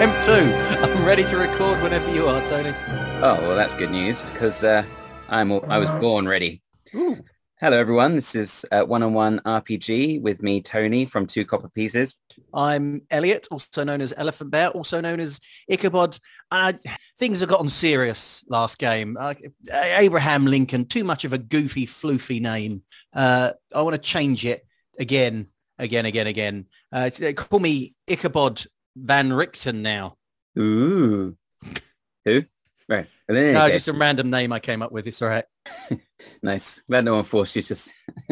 Attempt two. I'm ready to record whenever you are, Tony. Oh, well, that's good news because uh, I'm I was born ready. Ooh. Hello, everyone. This is uh, one-on-one RPG with me, Tony from Two Copper Pieces. I'm Elliot, also known as Elephant Bear, also known as Ichabod. Uh, things have gotten serious last game. Uh, Abraham Lincoln, too much of a goofy, floofy name. Uh, I want to change it again, again, again, again. Uh, call me Ichabod Van Richten now. Ooh. Who? Right. And then No, just a random name I came up with. It's all right. nice. Glad no one forced you to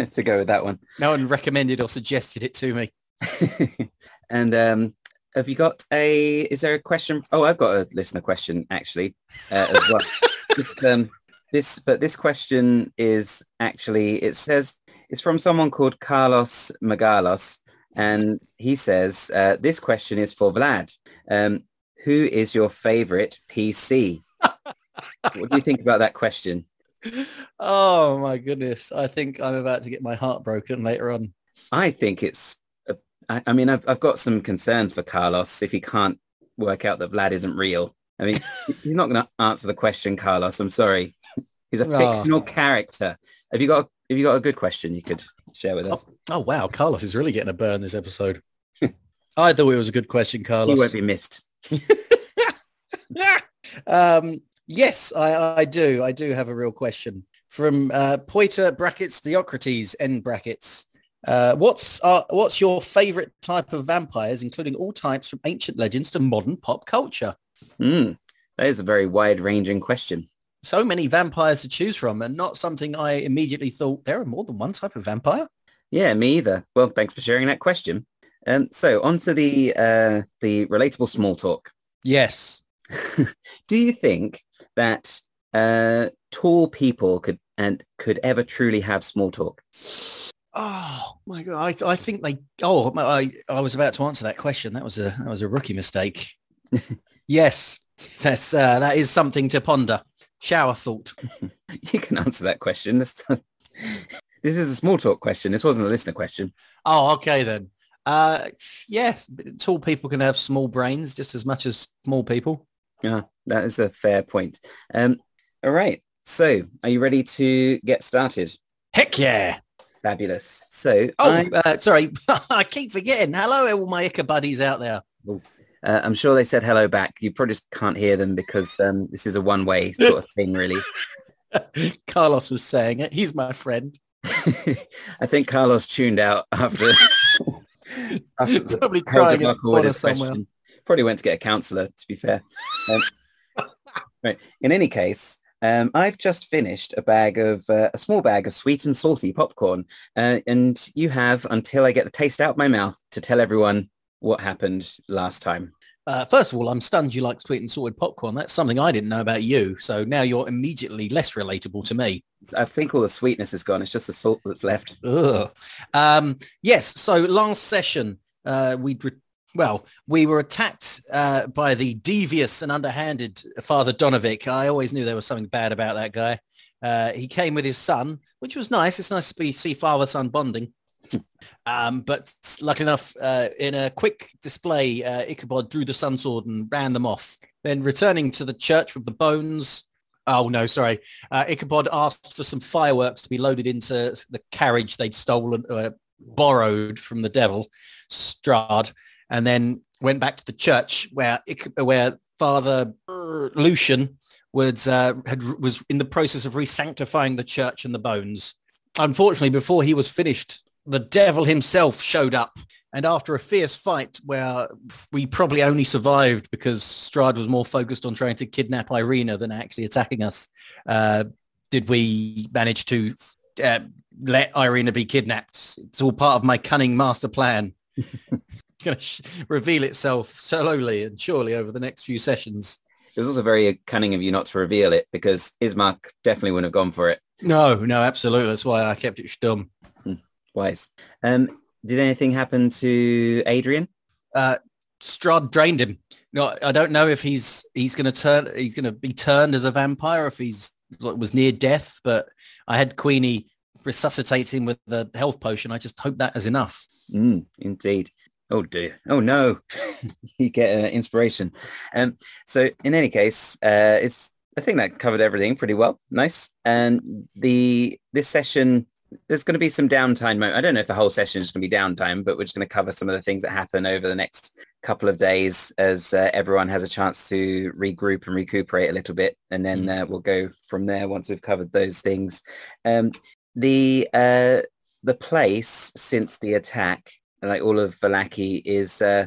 to go with that one. No one recommended or suggested it to me. and um, have you got a? Is there a question? Oh, I've got a listener question actually uh, as well. Just, um, this, but this question is actually it says it's from someone called Carlos Magalos, and he says uh, this question is for Vlad. Um, who is your favorite PC? what do you think about that question? Oh my goodness. I think I'm about to get my heart broken later on. I think it's. a- I, I mean, I've, I've got some concerns for Carlos if he can't work out that Vlad isn't real. I mean, he's not going to answer the question, Carlos. I'm sorry. He's a Oh. fictional character. Have you got? Have you got a good question you could share with us? Oh wow, Carlos is really getting a burn this episode. I thought it was a good question, Carlos. won't be missed. um, yes, I, I do. I do have a real question from uh, Poiter brackets Theocrates end brackets. Uh, what's uh, what's your favorite type of vampires, including all types from ancient legends to modern pop culture? Hmm, that is a very wide-ranging question. So many vampires to choose from, and not something I immediately thought there are more than one type of vampire. Yeah, me either. Well, thanks for sharing that question. Um, so on to the uh, the relatable small talk. Yes. Do you think that uh, tall people could and could ever truly have small talk? Oh my god! I, I think they. Oh, I I was about to answer that question. That was a that was a rookie mistake. yes, that's uh, that is something to ponder. Shower thought. You can answer that question. This, this is a small talk question. This wasn't a listener question. Oh, okay then. Uh, yes, tall people can have small brains just as much as small people. Yeah, that is a fair point. Um, all right. So are you ready to get started? Heck yeah! Fabulous. So Oh, I, uh, sorry, I keep forgetting. Hello, all my Ichabuddies out there. Uh, I'm sure they said hello back. You probably just can't hear them because um, this is a one-way sort of thing, really. Carlos was saying it. He's my friend. I think Carlos tuned out after, after Probably crying in the corner somewhere. question. Probably went to get a counsellor, to be fair. Um, right. In any case, um, I've just finished a bag of uh, a small bag of sweet and salty popcorn, uh, and you have until I get the taste out of my mouth to tell everyone what happened last time. Uh, first of all, I'm stunned you like sweet and salted popcorn. That's something I didn't know about you. So now you're immediately less relatable to me. I think all the sweetness is gone. It's just the salt that's left. Ugh. Um, yes. So last session, uh, we re- well, we were attacked uh, by the devious and underhanded Father Donavich. I always knew there was something bad about that guy. Uh, he came with his son, which was nice. It's nice to be see father-son bonding. Um, but luckily enough, uh, in a quick display, uh, Ichabod drew the sun sword and ran them off. Then returning to the church with the bones. Oh no, sorry. Uh, Ichabod asked for some fireworks to be loaded into the carriage they'd stolen, uh, borrowed from the devil, Strahd, and then went back to the church where where Father Lucian was uh, had was in the process of re-sanctifying the church and the bones. Unfortunately, before he was finished, the devil himself showed up. And after a fierce fight where we probably only survived because Strahd was more focused on trying to kidnap Ireena than actually attacking us, uh, did we manage to uh, let Ireena be kidnapped? It's all part of my cunning master plan. Going to sh- reveal itself slowly and surely over the next few sessions. It was also very cunning of you not to reveal it because Ismark definitely wouldn't have gone for it. No, no, absolutely. That's why I kept it stum. Wise. Um, did anything happen to Adrian? Strahd drained him. No, I don't know if he's he's going to turn. He's going to be turned as a vampire if he's was near death. But I had Queenie resuscitate him with the health potion. I just hope that is enough. Mm, indeed. Oh dear. Oh no. you get uh, inspiration. Um, so in any case, uh, it's I think that covered everything pretty well. Nice. And the this session, there's going to be some downtime. I don't know if the whole session is going to be downtime, but we're just going to cover some of the things that happen over the next couple of days as uh, everyone has a chance to regroup and recuperate a little bit, and then mm. uh, we'll go from there once we've covered those things. Um, the uh, the place since the attack like all of Vallaki is uh,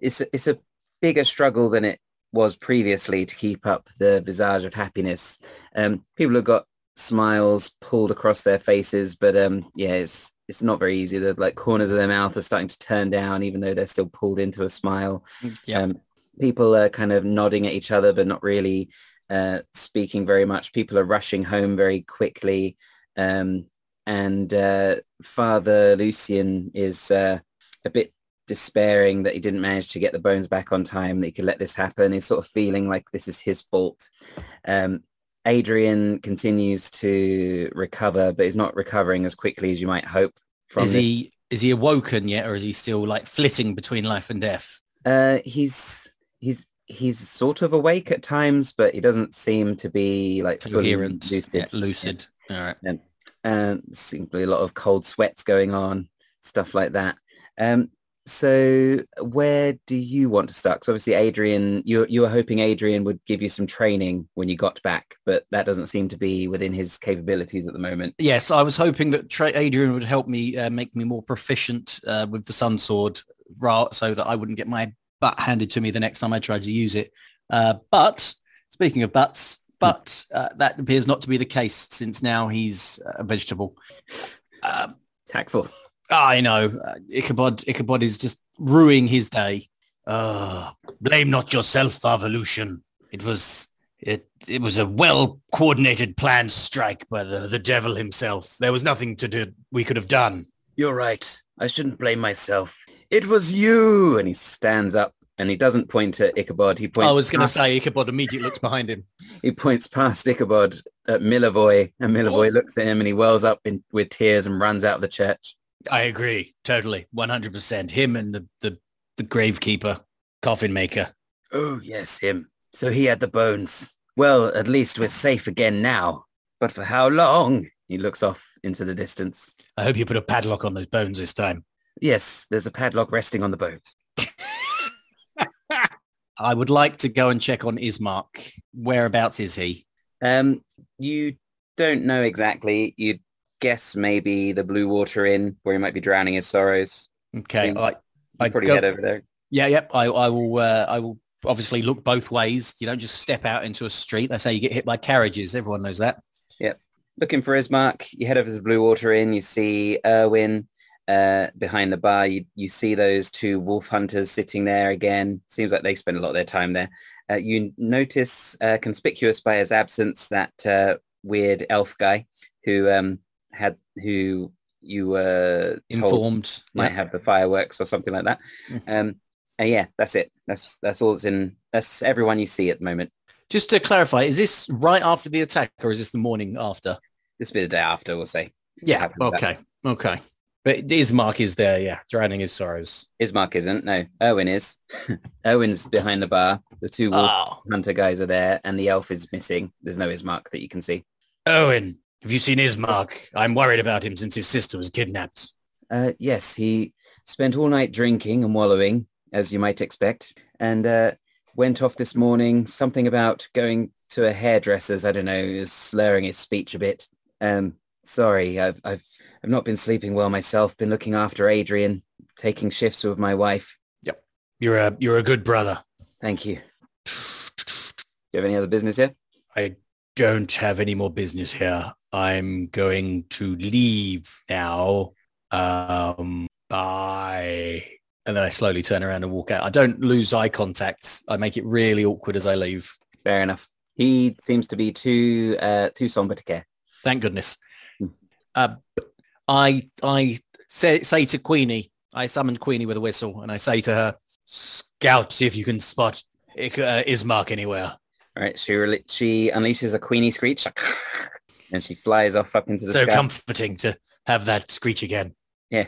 it's it's a bigger struggle than it was previously to keep up the visage of happiness. Um, people have got smiles pulled across their faces, but um, yeah, it's it's not very easy. The like corners of their mouth are starting to turn down, even though they're still pulled into a smile. Yeah. Um, people are kind of nodding at each other, but not really uh, speaking very much. People are rushing home very quickly. Um, and uh, Father Lucian is uh, a bit despairing that he didn't manage to get the bones back on time, that he could let this happen. He's sort of feeling like this is his fault. Um, Adrian continues to recover, but he's not recovering as quickly as you might hope. From is this. he is he awoken yet, or is he still like flitting between life and death? Uh, he's he's he's sort of awake at times, but he doesn't seem to be like coherent, lucid. Yeah, lucid. Yeah. All right. Um, and simply a lot of cold sweats going on, stuff like that. Um, so where do you want to start? Because obviously Adrian, you you were hoping Adrian would give you some training when you got back, but that doesn't seem to be within his capabilities at the moment. Yes, I was hoping that Tra- Adrian would help me uh, make me more proficient uh, with the Sun Sword, so that I wouldn't get my butt handed to me the next time I tried to use it. Uh, but speaking of butts, but uh, that appears not to be the case since now he's a vegetable. Tactful. I know. Uh, Ichabod, Ichabod is just ruining his day. Uh, blame not yourself, Father Lucian. It was it it was a well coordinated planned strike by the, the devil himself. There was nothing to do we could have done. You're right. I shouldn't blame myself. It was you. And he stands up and he doesn't point to Ichabod. He points. I was going to say Ichabod immediately looks behind him. He points past Ichabod at Milivoj, and Milivoj oh. looks at him and he wells up in, with tears and runs out of the church. I agree totally, one hundred percent. Him and the the the gravekeeper, coffin maker. Oh yes, him. So he had the bones. Well, at least we're safe again now. But for how long? He looks off into the distance. I hope you put a padlock on those bones this time. Yes, there's a padlock resting on the bones. I would like to go and check on Ismark. Whereabouts is he? Um, you don't know exactly. You'd guess maybe the Blue Water Inn, where he might be drowning his sorrows. Okay, I, I, I probably go, head over there. Yeah, yep. I, I will. Uh, I will obviously look both ways. You don't just step out into a street. That's how you get hit by carriages. Everyone knows that. Yep. Looking for Ismark, you head over to the Blue Water Inn. You see Urwin uh, behind the bar. You, you see those two wolf hunters sitting there again. Seems like they spend a lot of their time there. Uh, you notice uh, conspicuous by his absence that uh, weird elf guy who um, had who you were informed might have the fireworks or something like that. Mm-hmm. Um, and yeah, that's it. That's that's all that's in. That's everyone you see at the moment. Just to clarify, is this right after the attack or is this the morning after? This will be the day after, we'll say. Yeah. Okay. Okay. But Ismark is there, yeah, drowning his sorrows. Ismark isn't. No, Urwin is. Urwin's behind the bar. The two wolf oh. hunter guys are there, and the elf is missing. There's no Ismark that you can see. Urwin, have you seen Ismark? I'm worried about him since his sister was kidnapped. Uh, yes, he spent all night drinking and wallowing, as you might expect, and uh, went off this morning. Something about going to a hairdresser's. I don't know, slurring his speech a bit. Um, sorry, I've, I've I've not been sleeping well myself. Been looking after Adrian, taking shifts with my wife. Yep. You're a you're a good brother. Thank you. Do you have any other business here? I don't have any more business here. I'm going to leave now. Um, bye. And then I slowly turn around and walk out. I don't lose eye contact. I make it really awkward as I leave. Fair enough. He seems to be too uh, too somber to care. Thank goodness. Hmm. Uh, I I say, say to Queenie, I summon Queenie with a whistle, and I say to her, "Scout, see if you can spot uh, Ismark anywhere." All right, she re- she unleashes a Queenie screech, and she flies off up into the so sky. So comforting to have that screech again. Yeah.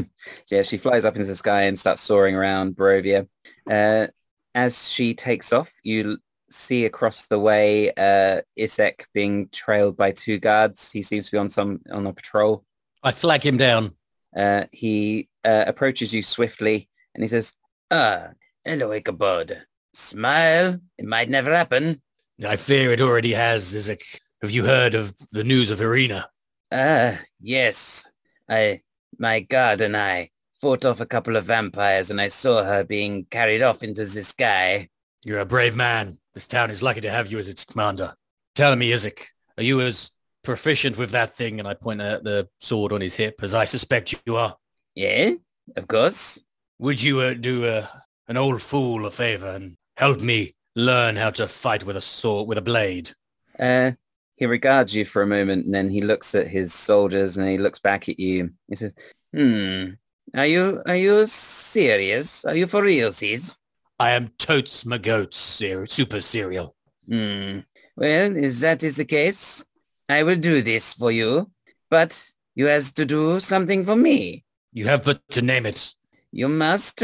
yeah, she flies up into the sky and starts soaring around Barovia. Uh, as she takes off, you see across the way uh, Izek being trailed by two guards. He seems to be on some on a patrol. I flag him down. Uh, he uh, approaches you swiftly and he says, Ah, hello, Ichabod. Smile. It might never happen. I fear it already has, Izek. Have you heard of the news of Ireena? Ah, yes. I, my guard and I fought off a couple of vampires and I saw her being carried off into the sky. You're a brave man. This town is lucky to have you as its commander. Tell me, Izek, are you as proficient with that thing? And I point at the sword on his hip, as I suspect you are. Yeah, of course. Would you uh, do uh, an old fool a favor and help me learn how to fight with a sword, with a blade? Uh, he regards you for a moment and then he looks at his soldiers and he looks back at you. He says, hmm, are you, are you serious? Are you for real, Sis? I am totes my goats, ser- super cereal. Hmm. Well, if that is the case, I will do this for you, but you has to do something for me. You have but to name it. You must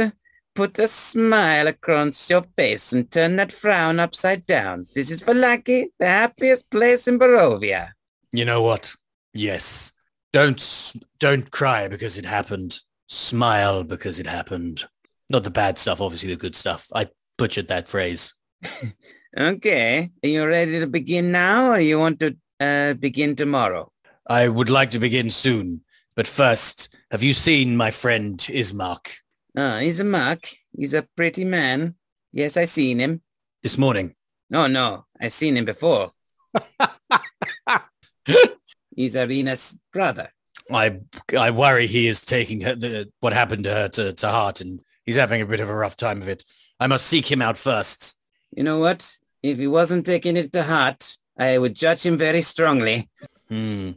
put a smile across your face and turn that frown upside down. This is Vallaki, the happiest place in Barovia. You know what? Yes. Don't don't cry because it happened. Smile because it happened. Not the bad stuff, obviously the good stuff. I butchered that phrase. Okay, are you ready to begin now or you want to uh, begin tomorrow? I would like to begin soon, but first, have you seen my friend Ismark Ah, Ismark. He's a pretty man. Yes, I seen him. this morning? No, no, I seen him before. He's Ireena's brother. I I worry he is taking her, the, what happened to her to, to heart, and he's having a bit of a rough time of it. I must seek him out first. You know what? If he wasn't taking it to heart, I would judge him very strongly. Hmm.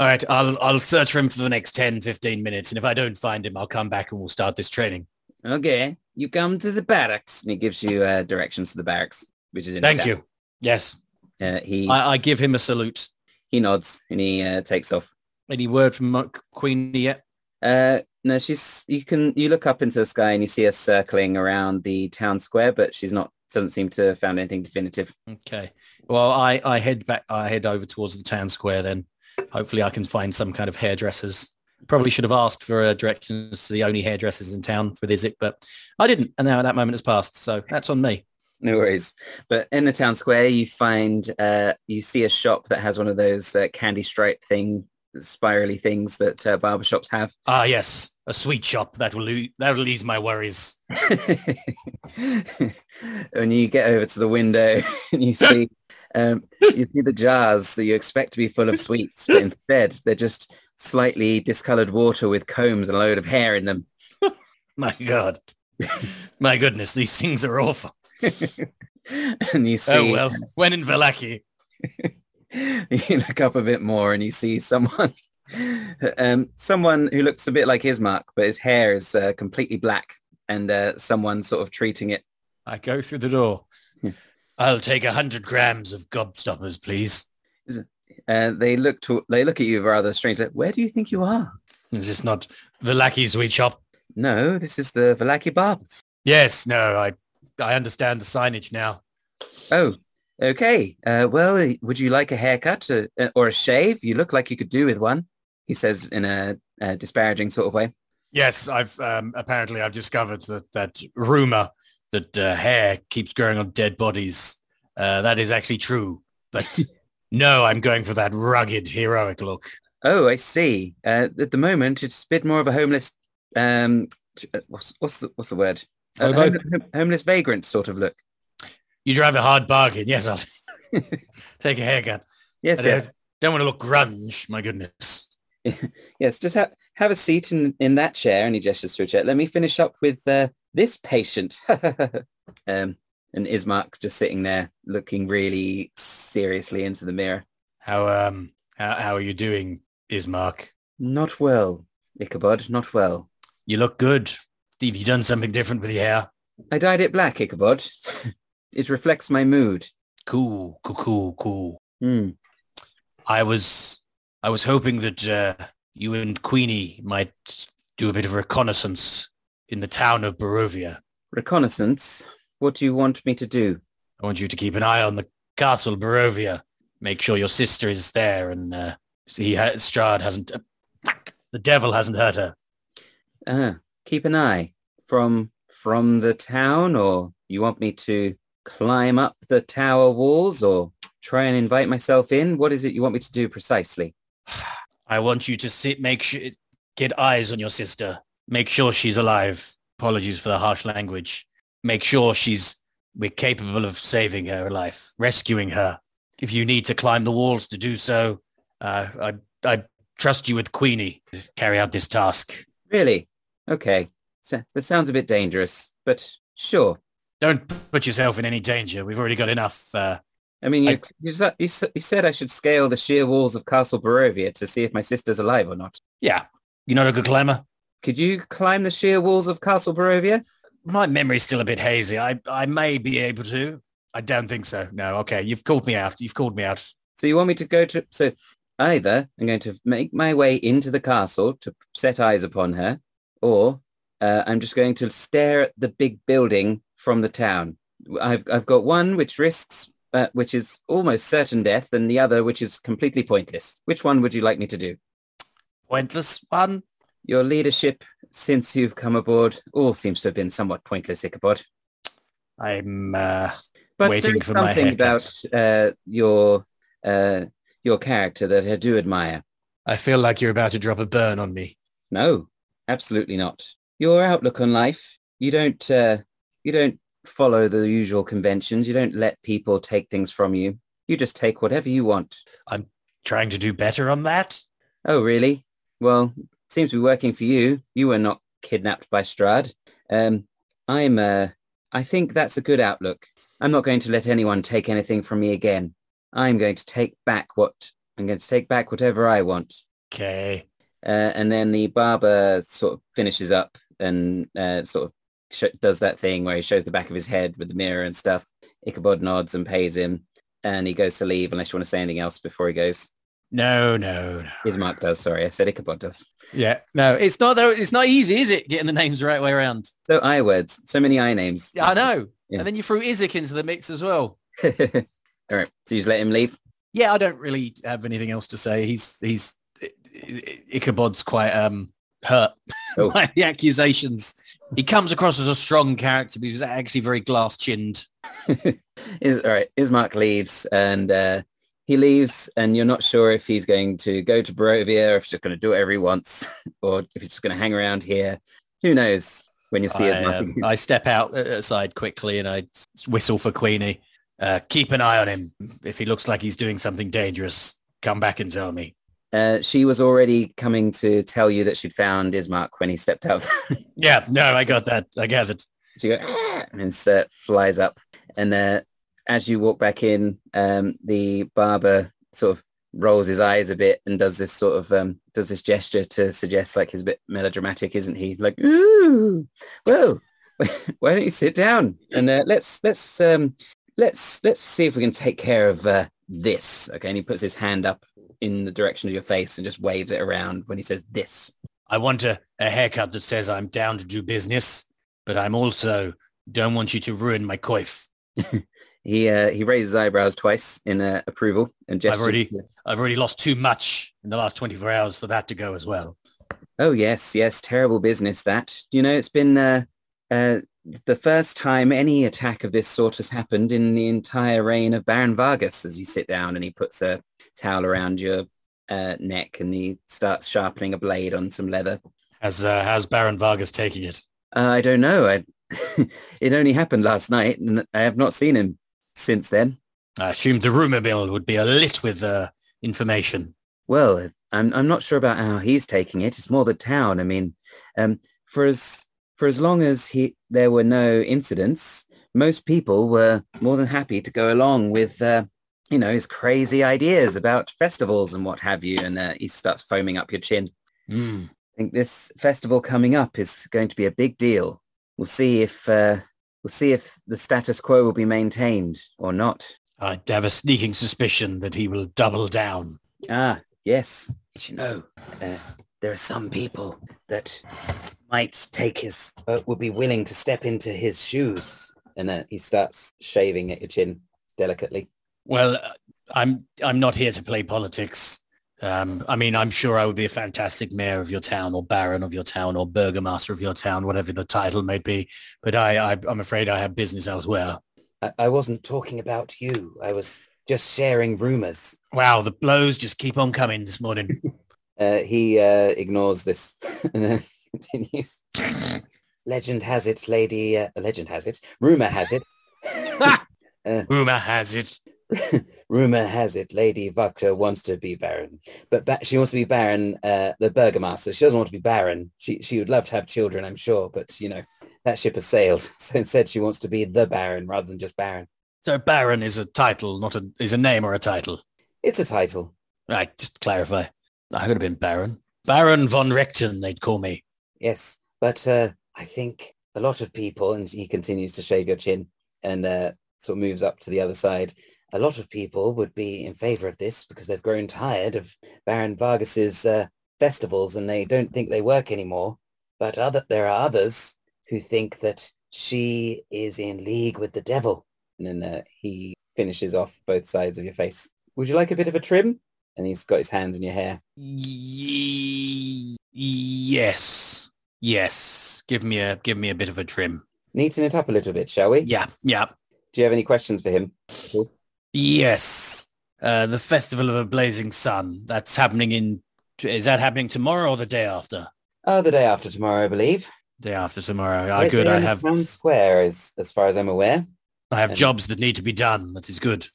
All right, I'll I'll search for him for the next 10, 15 minutes, and if I don't find him, I'll come back and we'll start this training. Okay, you come to the barracks. And he gives you uh, directions to the barracks, which is in Thank you. Yes, Uh, he I, I give him a salute. he nods and he uh, takes off. Any word from Queenie yet? Uh, no, she's. You can you look up into the sky and you see her circling around the town square, but she's not. Doesn't seem to have found anything definitive. Okay. Well, I, I head back. I head over towards the town square then. Hopefully, I can find some kind of hairdressers. Probably should have asked for uh, directions to the only hairdressers in town for Izek, but I didn't. And now that moment has passed, so that's on me. No worries. But in the town square, you find uh, you see a shop that has one of those uh, candy stripe thing, spirally things that uh, barber shops have. Ah, yes, a sweet shop that will that will ease my worries. when you get over to the window and you see um, you see the jars that you expect to be full of sweets, but instead they're just slightly discolored water with combs and a load of hair in them. My God, my goodness, these things are awful. and you see Oh well, when in Vallaki. you look up a bit more and you see someone um, someone who looks a bit like Ismark, but his hair is uh, completely black and uh, someone sort of treating it. I go through the door. I'll take a hundred grams of gobstoppers, please. Uh, they look to they look at you rather strangely. Where do you think you are? Is this not Vallaki's sweet shop? No, this is the Vallaki Barbers. Yes, no, I I understand the signage now. Oh, okay. Uh, well, would you like a haircut uh, or a shave? You look like you could do with one. He says in a, a disparaging sort of way. Yes, I've um, apparently I've discovered that that rumor that uh, hair keeps growing on dead bodies. Uh, that is actually true, but no, I'm going for that rugged, heroic look. Oh, I see. Uh, at the moment, it's a bit more of a homeless. Um, uh, what's, what's the what's the word? A Hobo? hom- homeless vagrant sort of look. You drive a hard bargain. Yes, I'll take a haircut. Yes, I don't- yes, Don't want to look grunge. My goodness. yes. Just have have a seat in in that chair. And he gestures to a chair. Let me finish up with uh, this patient. um, and Ismark's just sitting there, looking really seriously into the mirror. How um how, how are you doing, Ismark? Not well, Ichabod. Not well. You look good. Have you done something different with your hair? I dyed it black, Ichabod. it reflects my mood. Cool, cool, cool, cool. Hmm. I was I was hoping that uh, you and Queenie might do a bit of reconnaissance in the town of Barovia. Reconnaissance? What do you want me to do? I want you to keep an eye on the castle Barovia. Make sure your sister is there and uh, see ha- Strahd hasn't... Uh, the devil hasn't hurt her. Ah, keep an eye. From from the town or you want me to climb up the tower walls or try and invite myself in? What is it you want me to do precisely? I want you to sit, make sure, get eyes on your sister. Make sure she's alive. Apologies for the harsh language. Make sure she's, we're capable of saving her life, rescuing her. If you need to climb the walls to do so, uh, I, I trust you with Queenie to carry out this task. Really? Okay. So, that sounds a bit dangerous, but sure. Don't put yourself in any danger. We've already got enough. Uh, I mean, you, I, you, you, you said I should scale the sheer walls of Castle Barovia to see if my sister's alive or not. yeah, you're not a good climber. Could you climb the sheer walls of Castle Barovia? My memory's still a bit hazy. I, I may be able to. I don't think so. No, okay. You've called me out. You've called me out. So you want me to go to... So either I'm going to make my way into the castle to set eyes upon her, or uh, I'm just going to stare at the big building from the town. I've, I've got one which risks, uh, which is almost certain death, and the other which is completely pointless. Which one would you like me to do? Pointless one. Your leadership since you've come aboard all seems to have been somewhat pointless, Ichabod. I'm uh, But Waiting for something haircut. about uh, your uh, your character that I do admire. I feel like you're about to drop a burn on me. No, absolutely not. Your outlook on life, you don't uh, you don't follow the usual conventions. You don't let people take things from you. You just take whatever you want. I'm trying to do better on that? Oh, really? Well, seems to be working for you. You were not kidnapped by Strahd. Um, I'm, uh, I think that's a good outlook. I'm not going to let anyone take anything from me again. I'm going to take back what, I'm going to take back whatever I want. Okay. Uh, and then the barber sort of finishes up and uh, sort of sh- does that thing where he shows the back of his head with the mirror and stuff. Ichabod nods and pays him and he goes to leave unless you want to say anything else before he goes. No, no, no. Ismark does, sorry. I said Ichabod does. Yeah, no, it's not though. It's not easy, is it? Getting the names the right way around. So I words, so many I names. Yeah, I know. Yeah. And then you threw Izek into the mix as well. All right. So you just let him leave? Yeah, I don't really have anything else to say. He's he's Ichabod's quite um hurt Oh. by the accusations. He comes across as a strong character, but he's actually very glass chinned. All right. Ismark leaves and uh, he leaves and you're not sure if he's going to go to Barovia if he's just going to do whatever he wants or if he's just going to hang around here. Who knows when you see I, Ismark. um, I step out aside quickly and I whistle for Queenie. Uh, keep an eye on him. If he looks like he's doing something dangerous, come back and tell me. Uh, she was already coming to tell you that she'd found Ismark when he stepped out. Yeah, no, I got that. I gathered. she goes, "Ah," and uh, flies up. And uh, as you walk back in, um, the barber sort of rolls his eyes a bit and does this sort of um, does this gesture to suggest like he's a bit melodramatic, isn't he? Like, ooh, well, why don't you sit down and uh, let's let's um, let's let's see if we can take care of uh, this. Okay, and he puts his hand up in the direction of your face and just waves it around when he says this. I want a, a haircut that says I'm down to do business, but I'm also don't want you to ruin my coif. He uh, he raises his eyebrows twice in uh, approval and gestures. already- I've already lost too much in the last 24 hours for that to go as well. Oh yes, yes, terrible business that. You know, it's been uh, uh, the first time any attack of this sort has happened in the entire reign of Baron Vargas. As you sit down and he puts a towel around your uh, neck and he starts sharpening a blade on some leather. How's, uh, how's Baron Vargas taking it? Uh, I don't know. I, it only happened last night, and I have not seen him since then. I assumed the rumor mill would be a lit with uh, information. Well, I'm I'm not sure about how he's taking it. It's more the town. I mean, um, for as for as long as he there were no incidents, most people were more than happy to go along with uh, you know his crazy ideas about festivals and what have you. And uh, he starts foaming up your chin. Mm. I think this festival coming up is going to be a big deal. We'll see if uh, we'll see if the status quo will be maintained or not. I have a sneaking suspicion that he will double down. Ah, yes. But you know, uh, there are some people that might take his, uh, would be willing to step into his shoes. And uh, he starts shaving at your chin delicately. Well, uh, I'm I'm not here to play politics. Um, I mean, I'm sure I would be a fantastic mayor of your town or baron of your town or burgomaster of your town, whatever the title may be. But I, I I'm afraid I have business elsewhere. I, I wasn't talking about you. I was just sharing rumors. Wow, the blows just keep on coming this morning. Uh, he uh, ignores this and then continues. legend has it, lady. Uh, legend has it. Rumor has it. Uh, Rumor has it. Rumor has it, Lady Wachter wants to be Baron, but ba- she wants to be Baron, uh, the Burgomaster. She doesn't want to be Baron. She she would love to have children, I'm sure, but you know that ship has sailed. So instead, she wants to be the Baron rather than just Baron. So Baron is a title, not a is a name or a title. It's a title. Right, just to clarify. I could have been Baron. Baron von Richten, they'd call me. Yes, but uh, I think a lot of people, and he continues to shave your chin and uh, sort of moves up to the other side. A lot of people would be in favor of this because they've grown tired of Baron Vargas's uh, festivals and they don't think they work anymore. But other, there are others who think that she is in league with the devil. And then uh, he finishes off both sides of your face. Would you like a bit of a trim? And he's got his hands in your hair. Ye- yes. Yes. Give me a give me a bit of a trim. Neaten it up a little bit, shall we? Yeah, yeah. Do you have any questions for him? Yes. Uh, the Festival of a Blazing Sun. That's happening in is that happening tomorrow or the day after? Oh, the day after tomorrow, I believe. Day after tomorrow. Ah, Right good. I have town square, as as far as I'm aware. I have and- jobs that need to be done. That is good.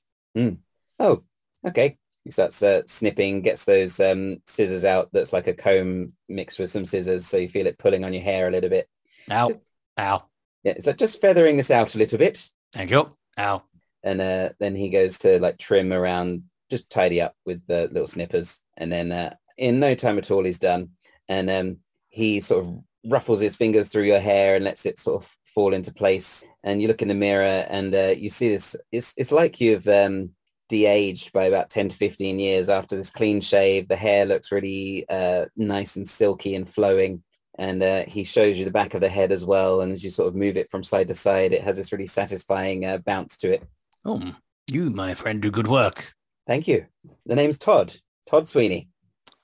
Oh, okay. He starts uh, snipping, gets those um, scissors out. That's like a comb mixed with some scissors, so you feel it pulling on your hair a little bit. Ow. Ow. Yeah, it's like just feathering this out a little bit, Thank you. Ow. And uh, then he goes to like trim around, just tidy up with the little snippers, and then uh, in no time at all, he's done. And um, he sort of ruffles his fingers through your hair and lets it sort of fall into place. And you look in the mirror, and uh, you see this. It's it's like you've um, de-aged by about 10 to 15 years after this clean shave. The hair looks really uh, nice and silky and flowing. And uh, he shows you the back of the head as well. And as you sort of move it from side to side, it has this really satisfying uh, bounce to it. Oh, you, my friend, do good work. Thank you. The name's Todd. Todd Sweeney.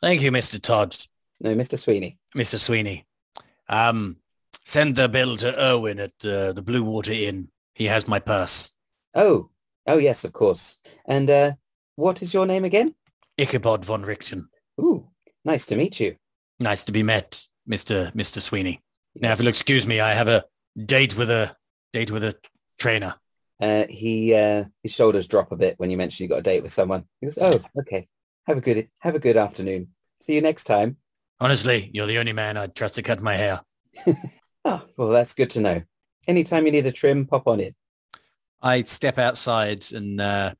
Thank you, Mr. Todd. No, Mr. Sweeney. Mr. Sweeney. Um, send the bill to Urwin at uh, the Blue Water Inn. He has my purse. Oh, oh yes, of course. And uh, what is your name again? Ichabod von Richten. Ooh, nice to meet you. Nice to be met, Mr. Mr. Sweeney. Now, if you'll excuse me, I have a date with a date with a trainer. Uh, he uh, his shoulders drop a bit when you mention you got a date with someone. He goes, "Oh, okay. Have a good have a good afternoon. See you next time." Honestly, you're the only man I'd trust to cut my hair. Oh, well, that's good to know. Anytime you need a trim, pop on in. I step outside and uh,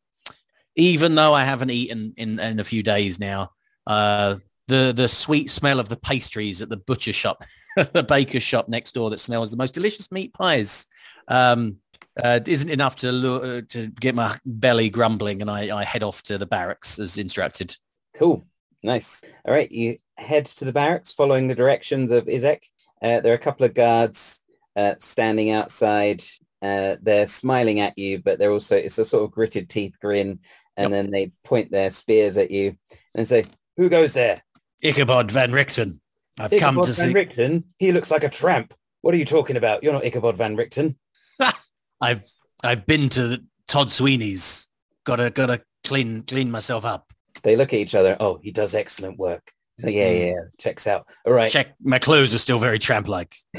even though I haven't eaten in, in a few days now, uh, the, the sweet smell of the pastries at the butcher shop, the baker shop next door that smells the most delicious meat pies um, uh, isn't enough to, lure, to get my belly grumbling and I, I head off to the barracks as instructed. Cool. Nice. All right. You head to the barracks following the directions of Izek. Uh, there are a couple of guards uh, standing outside. Uh, they're smiling at you, but they're also, it's a sort of gritted teeth grin. And then they point their spears at you and say, who goes there? Ichabod Van Richten. I've come Ichabod to Van see... Richten? He looks like a tramp. What are you talking about? You're not Ichabod Van Richten. I've I've been to Todd Sweeney's. Gotta gotta clean clean myself up. They look at each other. Oh, he does excellent work. So yeah, yeah, yeah. Checks out. All right. Check my clothes are still very tramp-like,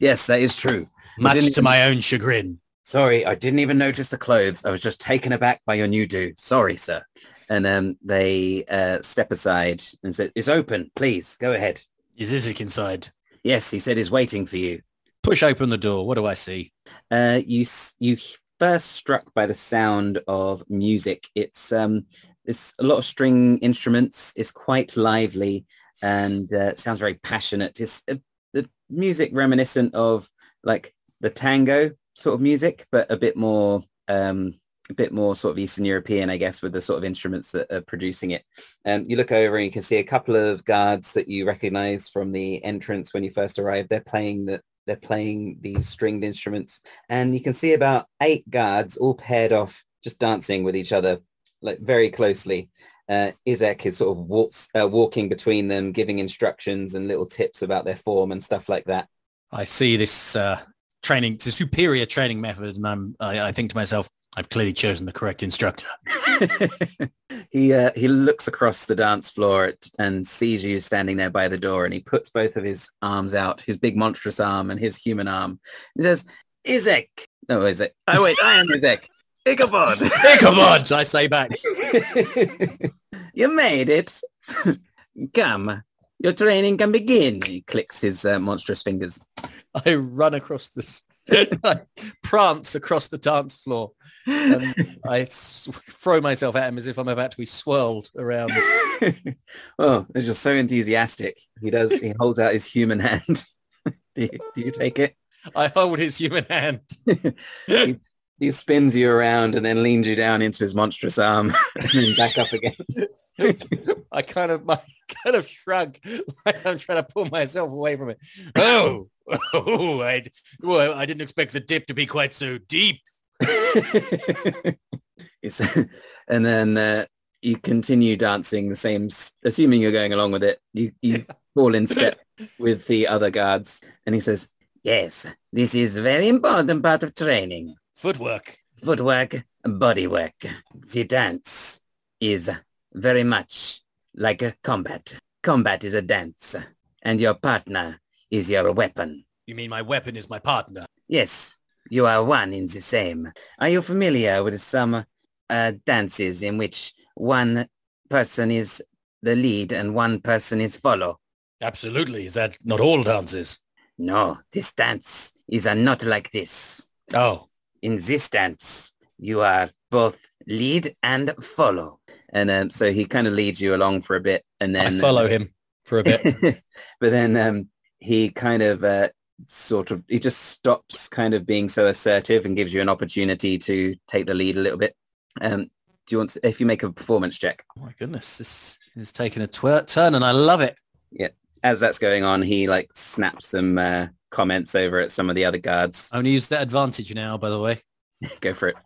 yes, that is true. much to even- my own chagrin. Sorry, I didn't even notice the clothes. I was just taken aback by your new do. Sorry, sir. And um, they uh, step aside and said, it's open. Please, go ahead. Is Izek inside? Yes, he said he's waiting for you. Push open the door. What do I see? Uh, you you first struck by the sound of music. It's um, it's a lot of string instruments. It's quite lively and uh, sounds very passionate. It's uh, the music reminiscent of like the tango sort of music, but a bit more um, a bit more sort of Eastern European, I guess, with the sort of instruments that are producing it. Um, you look over and you can see a couple of guards that you recognize from the entrance when you first arrived. They're playing the they're playing these stringed instruments, and you can see about eight guards all paired off, just dancing with each other, like very closely. Uh, Izek is sort of waltz, uh, walking between them, giving instructions and little tips about their form and stuff like that. I see this uh, training, it's a superior training method, and I'm, I, I think to myself, I've clearly chosen the correct instructor. he uh, he looks across the dance floor at, and sees you standing there by the door, and he puts both of his arms out, his big monstrous arm and his human arm. He says, "Izek." No, Izek. Oh wait, I am Izek. Ichabod. Ichabod, I say back. you made it. Come, your training can begin. He clicks his uh, monstrous fingers. I run across this I prance across the dance floor and I throw myself at him as if I'm about to be swirled around. oh, he's just so enthusiastic. He does. He holds out his human hand. do, you, do you take it? I hold his human hand. he, he spins you around and then leans you down into his monstrous arm and then back up again. I kind of, I kind of shrug like I'm trying to pull myself away from it. Oh, oh, I, well, I didn't expect the dip to be quite so deep. And then uh, you continue dancing the same, assuming you're going along with it. You, you fall in step with the other guards. And he says, yes, this is very important part of training. Footwork. Footwork, bodywork. The dance is very much like a combat. Combat is a dance, and your partner is your weapon. You mean my weapon is my partner? Yes, you are one in the same. Are you familiar with some uh, dances in which one person is the lead and one person is follow? Absolutely. Is that not all dances? No, this dance is not like this. Oh, in this dance, you are both lead and follow. And um, so he kind of leads you along for a bit and then I follow him for a bit. but then um, he kind of uh, sort of, he just stops kind of being so assertive and gives you an opportunity to take the lead a little bit. Um, do you want to, if you make a performance check? Oh my goodness, this is taking a twer- turn and I love it. Yeah. As that's going on, he like snaps some uh, comments over at some of the other guards. I'm going to use that advantage now, by the way. Go for it.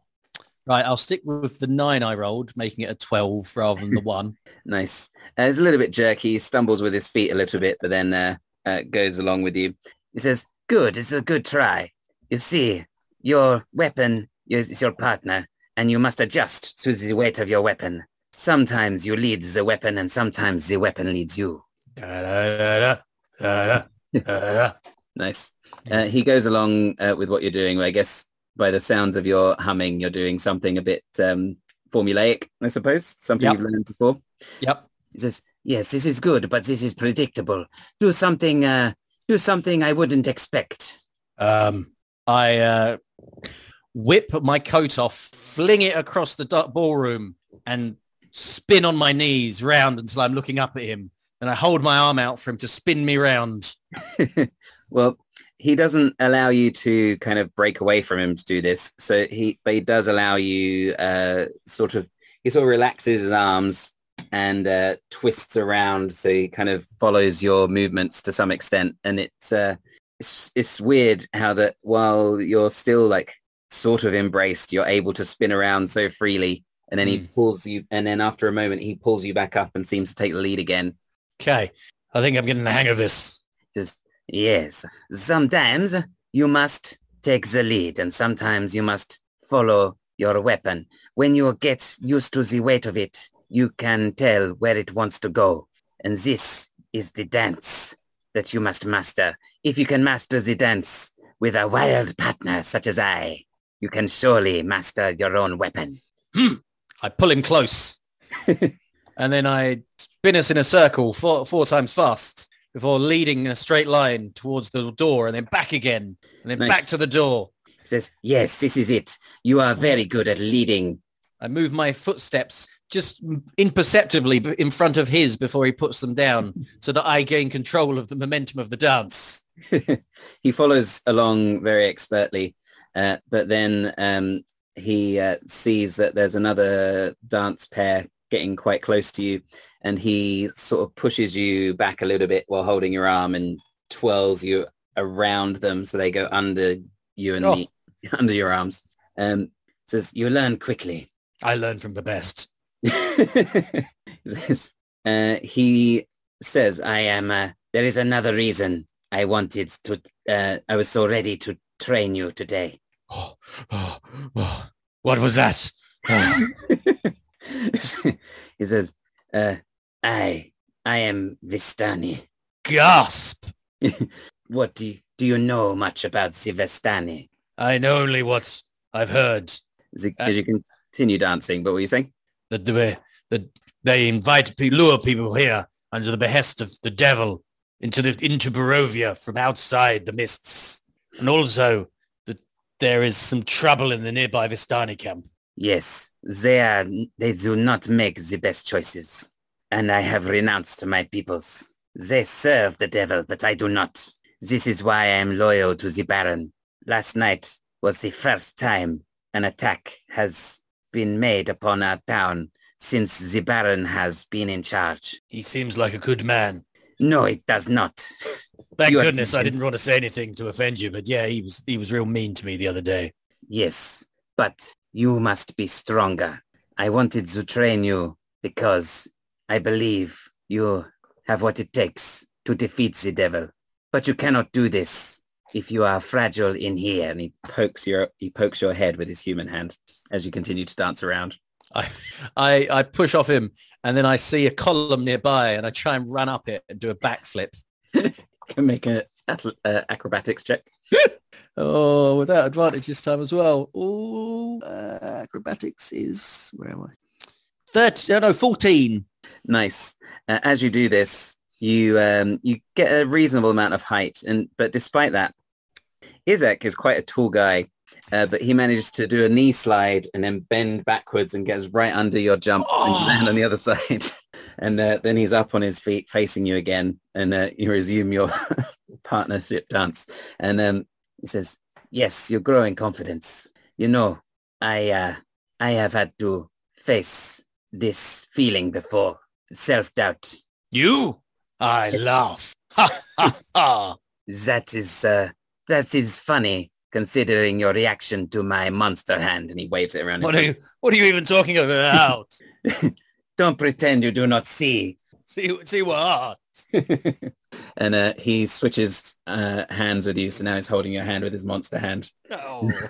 Right, I'll stick with the nine I rolled, making it a 12 rather than the one. Nice. Uh, it's a little bit jerky. He stumbles with his feet a little bit, but then uh, uh, goes along with you. He says, good, it's a good try. You see, your weapon is your partner, and you must adjust to the weight of your weapon. Sometimes you lead the weapon, and sometimes the weapon leads you. Da-da-da-da, da-da, da-da. Nice. Uh, he goes along uh, with what you're doing. I guess by the sounds of your humming, you're doing something a bit um, formulaic, I suppose, something Yep. you've learned before. Yep. He says, yes, this is good, but this is predictable. Do something, uh, do something I wouldn't expect. Um, I uh, whip my coat off, fling it across the ballroom and spin on my knees round until I'm looking up at him. And I hold my arm out for him to spin me round. well, he doesn't allow you to kind of break away from him to do this. So he, but he does allow you uh, sort of, he sort of relaxes his arms and uh, twists around. So he kind of follows your movements to some extent. And it's, uh, it's, it's weird how that while you're still like sort of embraced, you're able to spin around so freely. And then he Mm. pulls you, and then after a moment, he pulls you back up and seems to take the lead again. Okay. I think I'm getting the hang of this. Says, yes, sometimes you must take the lead and sometimes you must follow your weapon. When you get used to the weight of it, you can tell where it wants to go. And this is the dance that you must master. If you can master the dance with a wild partner such as I, you can surely master your own weapon. Hmm. I pull him close. and then I spin us in a circle four, four times fast before leading in a straight line towards the door and then back again and then Nice. back to the door. Says, yes, this is it. You are very good at leading. I move my footsteps just imperceptibly in front of his before he puts them down so that I gain control of the momentum of the dance. he follows along very expertly, uh, but then um, he uh, sees that there's another dance pair getting quite close to you and he sort of pushes you back a little bit while holding your arm and twirls you around them so they go under you and Oh. the, under your arms. Um, says, you learn quickly. I learn from the best. Uh, he says, I am, uh, there is another reason I wanted to, uh, I was so ready to train you today. Oh, oh, oh. What was that? He says, uh, I, I am Vistani. Gasp! What do you, do you know much about the Vistani? I know only what I've heard. Uh, as you continue dancing, but what were you saying? That they, that they invite, lure people here under the behest of the devil into the into Barovia from outside the mists, and also that there is some trouble in the nearby Vistani camp. Yes, they are, they do not make the best choices. And I have renounced my peoples. They serve the devil, but I do not. This is why I am loyal to the Baron. Last night was the first time an attack has been made upon our town since the Baron has been in charge. He seems like a good man. No, it does not. Thank You goodness I didn't want to say anything to offend you, but yeah, he was he was real mean to me the other day. Yes, but you must be stronger. I wanted to train you because I believe you have what it takes to defeat the devil. But you cannot do this if you are fragile in here. And he pokes your he pokes your head with his human hand as you continue to dance around. I, I I push off him and then I see a column nearby and I try and run up it and do a backflip. Can make a uh, acrobatics check. Oh, without advantage this time as well. Oh, uh, acrobatics is where am I? Thirty? No, fourteen. Nice. Uh, as you do this, you um, you get a reasonable amount of height, and but despite that, Izek is quite a tall guy, uh, but he manages to do a knee slide and then bend backwards and gets right under your jump and Oh. land on the other side. And uh, then he's up on his feet facing you again, and uh, you resume your partnership dance. And um, he says, "Yes, you're growing confidence. You know, I uh, I have had to face this feeling before, self-doubt. You? I laugh. Ha ha ha. That is uh, that is funny considering your reaction to my monster hand." And he waves it around. What are you? What are you even talking about? Don't pretend you do not see. see see what? and uh, he switches uh, hands with you, so now he's holding your hand with his monster hand. Oh.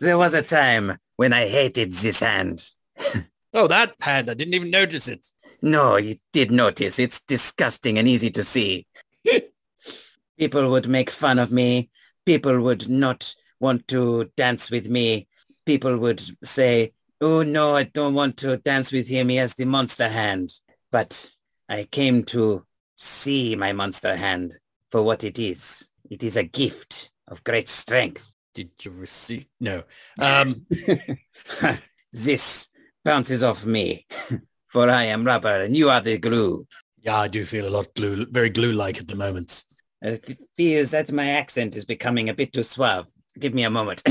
There was a time when I hated this hand. oh, that hand! I didn't even notice it. No, you did notice. It's disgusting and easy to see. People would make fun of me. People would not want to dance with me. People would say, oh no, I don't want to dance with him. He has the monster hand. But I came to see my monster hand for what it is. It is a gift of great strength. Did you receive? No. Um. this bounces off me, for I am rubber and you are the glue. Yeah, I do feel a lot glue, very glue-like at the moment. It feels that my accent is becoming a bit too suave. Give me a moment.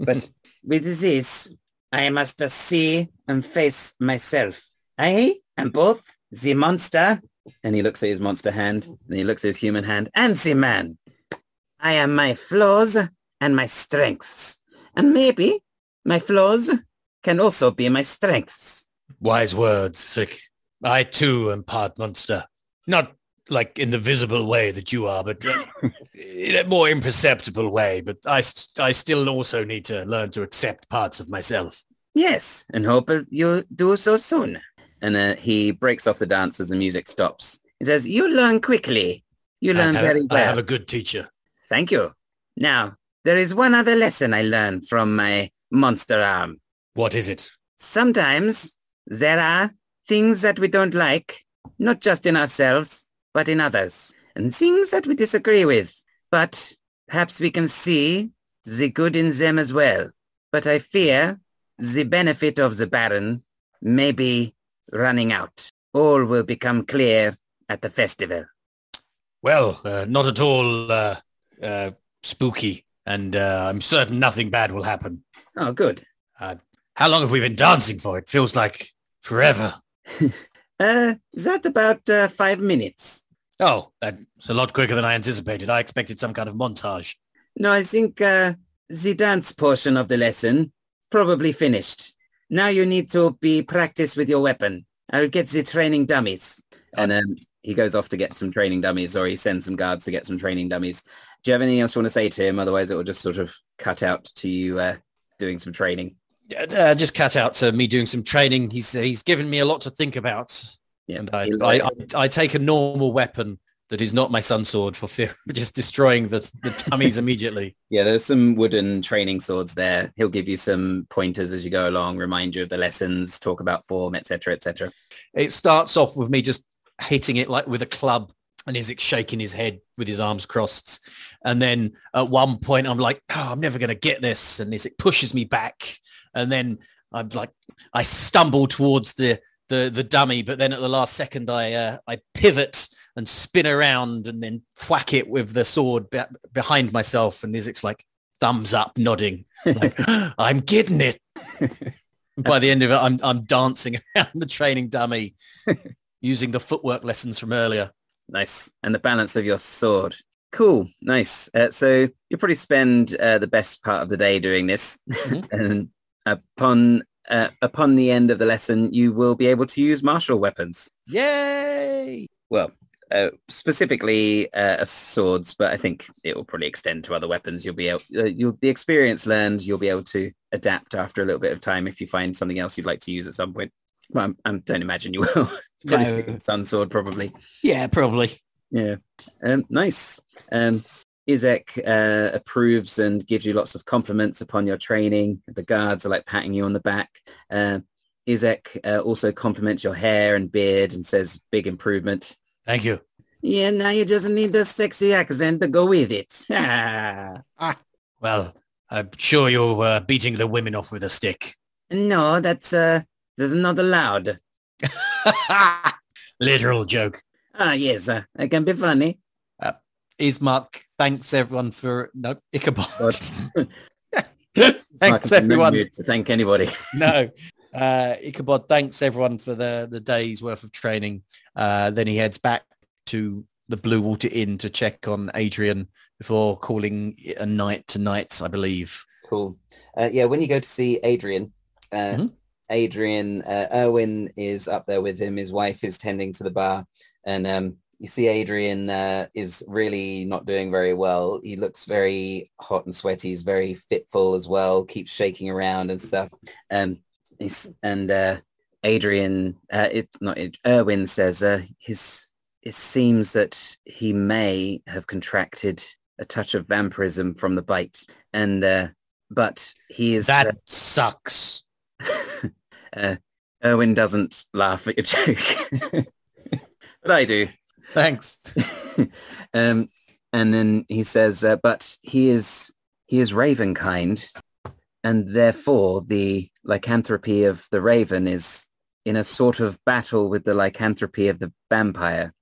but with this, I must see and face myself. I am both the monster, and he looks at his monster hand, and he looks at his human hand, and the man. I am my flaws and my strengths. And maybe my flaws can also be my strengths. Wise words, sick. I too am part monster. Not like in the visible way that you are, but uh, in a more imperceptible way. But I, st- I still also need to learn to accept parts of myself. Yes, and hope you do so soon. And uh, he breaks off the dance as the music stops. He says, you learn quickly. You learn have, very well. I have a good teacher. Thank you. Now, there is one other lesson I learned from my monster arm. What is it? Sometimes there are things that we don't like, not just in ourselves, but in others, and things that we disagree with. But perhaps we can see the good in them as well. But I fear the benefit of the Baron may be running out. All will become clear at the festival. Well, uh, not at all uh, uh, spooky, and uh, I'm certain nothing bad will happen. Oh, good. How long have we been dancing for? It feels like forever. Uh, is that about uh, five minutes? Oh, that's a lot quicker than I anticipated. I expected some kind of montage. No, I think uh, the dance portion of the lesson probably finished. Now you need to be practice with your weapon. I'll get the training dummies. And um, he goes off to get some training dummies or he sends some guards to get some training dummies. Do you have anything else you want to say to him? Otherwise it will just sort of cut out to you uh, doing some training. Uh, just cut out to me doing some training. He's he's given me a lot to think about. Yeah. And I, I, I, I take a normal weapon that is not my sun sword for fear of just destroying the, the tummies immediately. Yeah, there's some wooden training swords there. He'll give you some pointers as you go along, remind you of the lessons, talk about form, etc., etc. It starts off with me just hitting it like with a club and Izek shaking his head with his arms crossed. And then at one point I'm like, oh, I'm never going to get this. And Izek pushes me back. And then I'm like, I stumble towards the, the, the dummy. But then at the last second, I, uh, I pivot and spin around and then thwack it with the sword be- behind myself. And Izek's like, thumbs up, nodding. Like, I'm getting it. By the end of it, I'm, I'm dancing around the training dummy using the footwork lessons from earlier. Nice. And the balance of your sword. Cool. Nice. Uh, so you'll probably spend uh, the best part of the day doing this. Mhm. and upon uh, upon the end of the lesson, you will be able to use martial weapons. Yay! Well, uh, specifically uh, swords, but I think it will probably extend to other weapons. You'll be able, uh, you'll the experience learned. You'll be able to adapt after a little bit of time if you find something else you'd like to use at some point. Well, I don't imagine you will. probably stick No. with sun sword, probably. Yeah, probably. Yeah. Um, nice. Um, Izek uh, approves and gives you lots of compliments upon your training. The guards are like patting you on the back. Uh, Izek uh, also compliments your hair and beard and says big improvement. Thank you. Yeah, now you just need the sexy accent to go with it. Well, I'm sure you're uh, beating the women off with a stick. no, that's uh, that's not allowed. Literal joke. Ah, yes, uh, I can be funny. Ismark thanks everyone for no Ichabod. But thanks everyone. to thank anybody. no. Uh, Ichabod thanks everyone for the, the day's worth of training. Uh, then he heads back to the Blue Water Inn to check on Adrian before calling it a night tonight, I believe. Cool. Uh, yeah, when you go to see Adrian, uh, Mhm. Adrian, uh, Urwin is up there with him. His wife is tending to the bar. And um, you see Adrian uh, is really not doing very well. He looks very hot and sweaty. He's very fitful as well, keeps shaking around and stuff. Um, and uh, Adrian, uh, it, not Urwin says uh, his, it seems that he may have contracted a touch of vampirism from the bite. And uh, but he is That sucks. uh, uh, Urwin doesn't laugh at your joke, but I do. Thanks. um, and then he says, uh, but he is he is raven kind, and therefore the lycanthropy of the raven is in a sort of battle with the lycanthropy of the vampire,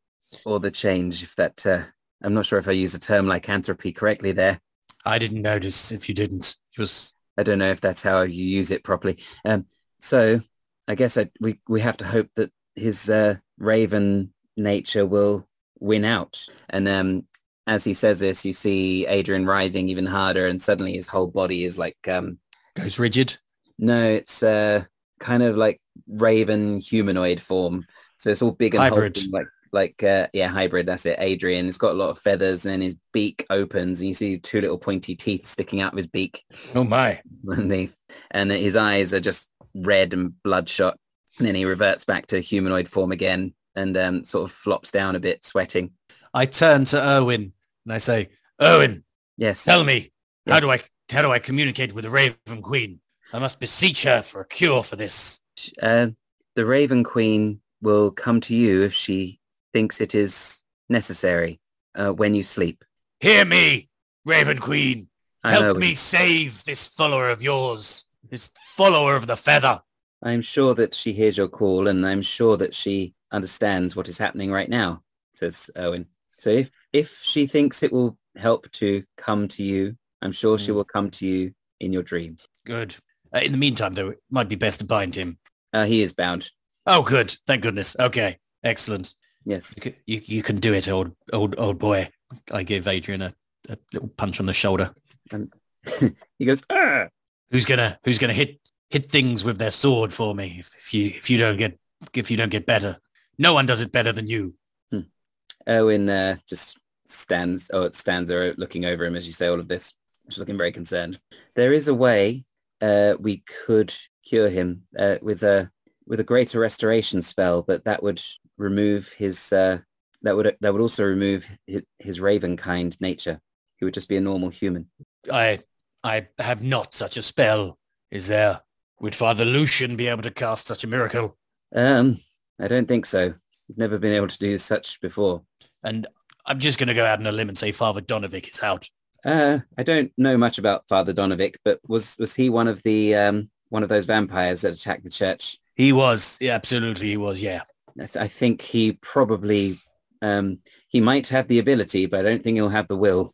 or the change. If that, uh, I'm not sure if I use the term lycanthropy correctly there. I didn't notice if you didn't. It was I don't know if that's how you use it properly. Um, so I guess I, we we have to hope that his uh, raven nature will win out. And um, as he says this, you see Adrian writhing even harder, and suddenly his whole body is like um, goes rigid. no, it's uh, kind of like raven humanoid form. So it's all big and Hybrid. hulking, like like uh, yeah, hybrid. That's it. Adrian. It's got a lot of feathers, and his beak opens, and you see two little pointy teeth sticking out of his beak Oh my. and his eyes are just red and bloodshot. And then he reverts back to humanoid form again, and um, sort of flops down a bit, sweating. I turn to Urwin and I say, Urwin, Yes. tell me, how do I how do I communicate with the Raven Queen? I must beseech her for a cure for this. Uh, the Raven Queen will come to you if she thinks it is necessary uh, when you sleep. Hear me, Raven Queen. I Help know- me save this follower of yours, this follower of the feather. I'm sure that she hears your call, and I'm sure that she understands what is happening right now, says Urwin. So if, if she thinks it will help to come to you, I'm sure she Mm. will come to you in your dreams. Good. Uh, in the meantime, though, it might be best to bind him. Uh, he is bound. Oh, good. Thank goodness. Okay. Excellent. Yes. You, you, you can do it, old old old boy. I give Adrian a, a little punch on the shoulder. And he goes, ah! Who's gonna Who's gonna hit hit things with their sword for me? If, if you if you don't get if you don't get better, no one does it better than you. Urwin uh, just stands, oh, stands there looking over him as you say all of this. Just looking very concerned. There is a way uh, we could cure him uh, with a with a greater restoration spell, but that would remove his uh, that would that would also remove his, his raven kind nature. He would just be a normal human. I I have not such a spell. Is there? Would Father Lucian be able to cast such a miracle? Um, I don't think so. He's never been able to do such before. And I'm just going to go out on a limb and say Father Donavich is out. Uh, I don't know much about Father Donavich, but was was he one of the um, one of those vampires that attacked the church? He was. Yeah, absolutely, he was. Yeah. I, th- I think he probably um, he might have the ability, but I don't think he'll have the will.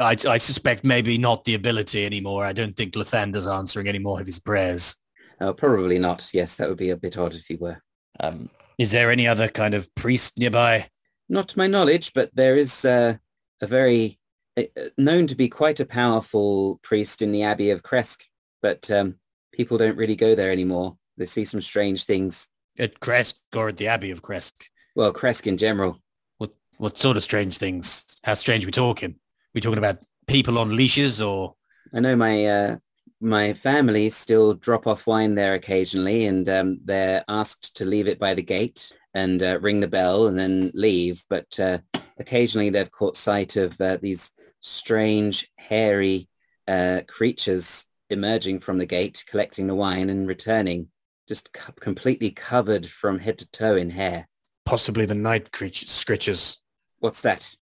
I, I suspect maybe not the ability anymore. I don't think Lathander's answering any more of his prayers. Uh, probably not. Yes, that would be a bit odd if he were. Um, is there any other kind of priest nearby? Not to my knowledge, but there is uh, a very uh, known to be quite a powerful priest in the Abbey of Krezk, but um, people don't really go there anymore. They see some strange things. At Krezk or at the Abbey of Krezk? Well, Krezk in general. What what sort of strange things? How strange are we talking? we talking about people on leashes or I know my uh, my family still drop off wine there occasionally, and um, they're asked to leave it by the gate and uh, ring the bell and then leave. But uh, occasionally they've caught sight of uh, these strange, hairy uh, creatures emerging from the gate, collecting the wine and returning, just co- completely covered from head to toe in hair. possibly the night creatures, scritches. What's that?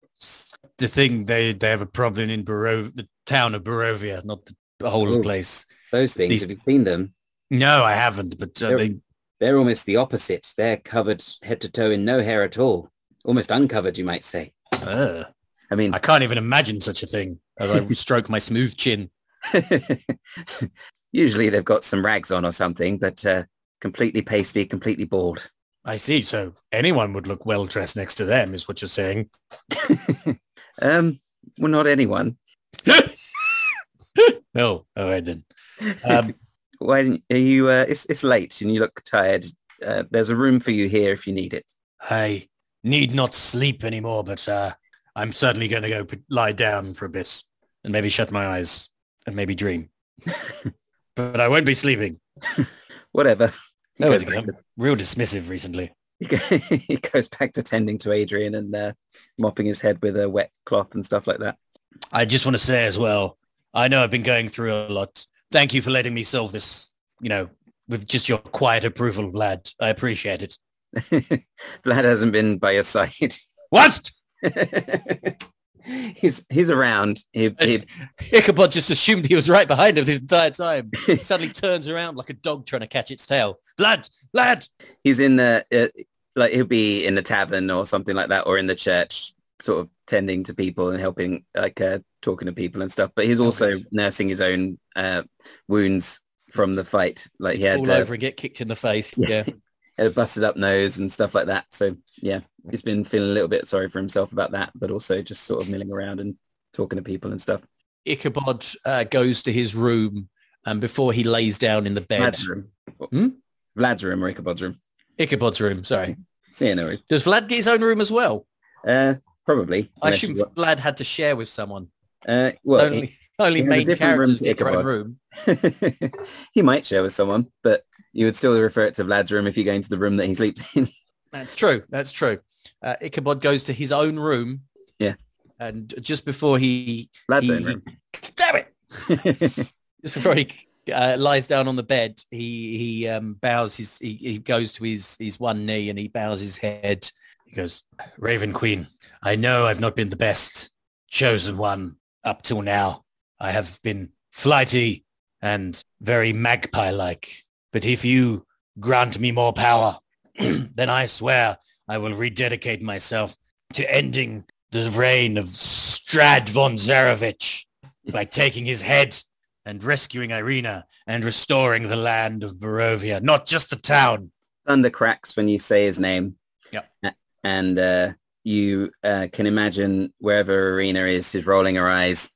The thing they they have a problem in Barov, the town of Barovia, not the whole of Oh. the place. Those things. These- Have you seen them? No, I haven't. But uh, They're- they, They're almost the opposite. They're covered head to toe in no hair at all. Almost uncovered, you might say. uh, I mean, I can't even imagine such a thing. As I stroke my smooth chin. Usually they've got some rags on or something, but uh, completely pasty, completely bald. I see. So anyone would look well dressed next to them, is what you're saying. um, well, not anyone. No, all right then. Um, Why didn't are you? Uh, it's it's late and you look tired. Uh, there's a room for you here if you need it. I need not sleep anymore, but uh, I'm certainly going to go p- lie down for a bit and maybe shut my eyes and maybe dream. but I won't be sleeping. Whatever. He goes, it's become real dismissive recently. he goes back to tending to Adrian and uh, mopping his head with a wet cloth and stuff like that. I just want to say as well, I know I've been going through a lot. Thank you for letting me solve this, you know, with just your quiet approval, lad. I appreciate it. Vlad hasn't been by your side. What? he's he's around. He, he, Ichabod just assumed he was right behind him this entire time. He suddenly turns around like a dog trying to catch its tail. Lad, lad. he's in the uh, like he'll be in the tavern or something like that, or in the church, sort of tending to people and helping, like uh, talking to people and stuff. But he's also nursing his own uh, wounds from the fight. Like he had, Fall uh, over and get kicked in the face. Yeah. had a busted up nose and stuff like that. So yeah, he's been feeling a little bit sorry for himself about that, but also just sort of milling around and talking to people and stuff. Ichabod uh, goes to his room and before he lays down in the bed, Vlad's room. Hmm? Vlad's room or Ichabod's room. Ichabod's room, sorry. Yeah, no worries. Does Vlad get his own room as well? Uh, probably. I assume Vlad had to share with someone. Uh, well, only only he has a main characters get their own room. he might share with someone, but you would still refer it to Vlad's room if you go into the room that he sleeps in. That's true. That's true. Uh, Ichabod goes to his own room. Yeah. And just before he, Vlad's he, own room. damn it, just before he uh, lies down on the bed, he he um, bows his he, he goes to his his one knee and he bows his head. He goes, Raven Queen, I know I've not been the best chosen one up till now. I have been flighty and very magpie-like. But if you grant me more power, then I swear I will rededicate myself to ending the reign of Strahd von Zarovich by taking his head and rescuing Ireena and restoring the land of Barovia, not just the town. Thunder cracks when you say his name. Yep. And uh, you uh, can imagine wherever Ireena is, she's rolling her eyes.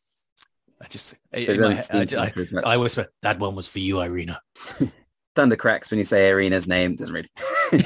I just, It my, I, seem I. I whisper, that one was for you, Ireena. Thunder cracks when you say Ireena's name. Doesn't really.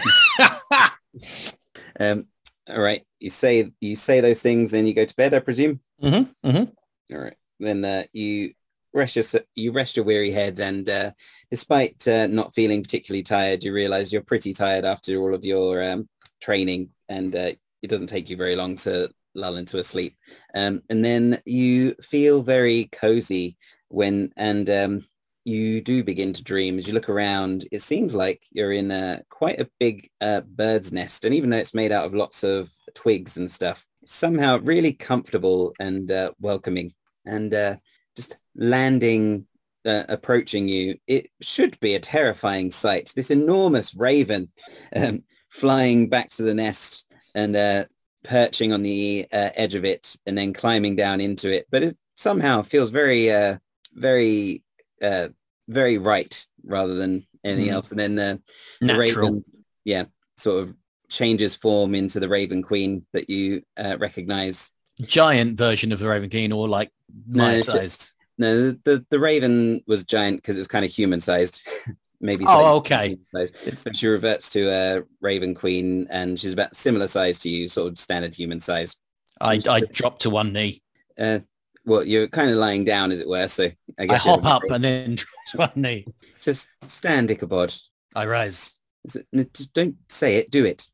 um, all right. You say you say those things, and you go to bed. I presume. mm-hmm, mm-hmm. All right. Then uh, you rest your you rest your weary head, and uh, despite uh, not feeling particularly tired, you realise you're pretty tired after all of your um, training, and uh, it doesn't take you very long to lull into a sleep. Um, and then you feel very cozy when and um, you do begin to dream as you look around. It seems like you're in a quite a big uh, bird's nest, and even though it's made out of lots of twigs and stuff, somehow really comfortable and uh, welcoming. And uh, just landing, uh, approaching you, it should be a terrifying sight. This enormous raven um, flying back to the nest and uh, perching on the uh, edge of it and then climbing down into it. But it somehow feels very, uh, very, uh, very right rather than anything Mm. else. And then uh, the raven, yeah, sort of changes form into the Raven Queen that you uh, recognize. Giant version of the Raven Queen, or like No, my it's- sized. No, the the Raven was giant because it was kind of human sized, maybe. Oh, okay. But she reverts to a Raven Queen, and she's about similar size to you, sort of standard human size. I, I dropped to one knee. Uh, well, you're kind of lying down, as it were. So I I hop up and then drop to one knee. just stand, Ichabod. I rise. Is it- don't say it. Do it.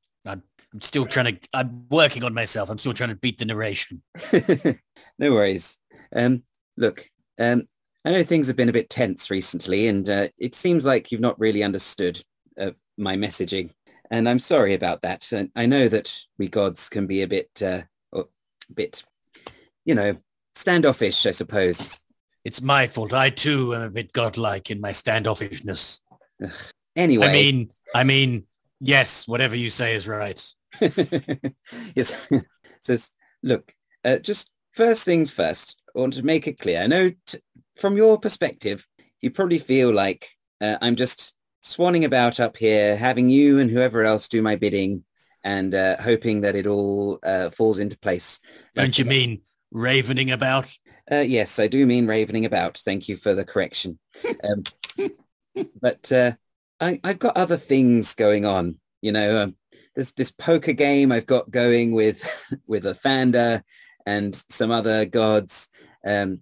I'm still trying to, I'm working on myself. I'm still trying to beat the narration. no worries. Um, look, um, I know things have been a bit tense recently, and uh, it seems like you've not really understood uh, my messaging, and I'm sorry about that. And I know that we gods can be a bit, uh, a bit, you know, standoffish, I suppose. It's my fault. I too am a bit godlike in my standoffishness. Anyway, I mean, I mean, yes, whatever you say is right. yes. Says, look, uh, just first things first. I want to make it clear. I know t- from your perspective, you probably feel like uh, I'm just swanning about up here, having you and whoever else do my bidding, and uh, hoping that it all uh, falls into place. Don't you mean ravening about? Uh, yes, I do mean ravening about. Thank you for the correction. Um, but uh, I, I've got other things going on. You know, um, there's this poker game I've got going with with Lathander and some other gods, um,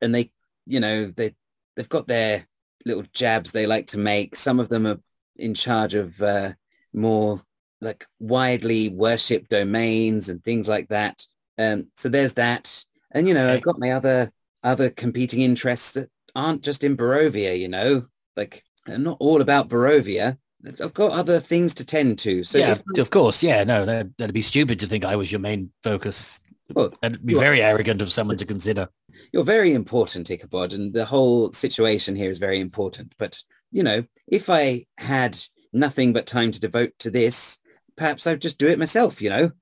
and they, you know, they they've got their little jabs they like to make. Some of them are in charge of uh, more like widely worshipped domains and things like that. Um, so there's that. And you know, Okay. I've got my other other competing interests that aren't just in Barovia. You know, like I'm not all about Barovia. I've got other things to tend to. So yeah, if- of course. Yeah, no, that, that'd be stupid to think I was your main focus. Well, That'd be very arrogant of someone to consider. you're very important, Ichabod, and the whole situation here is very important. But you know, if I had nothing but time to devote to this, perhaps I'd just do it myself. You know,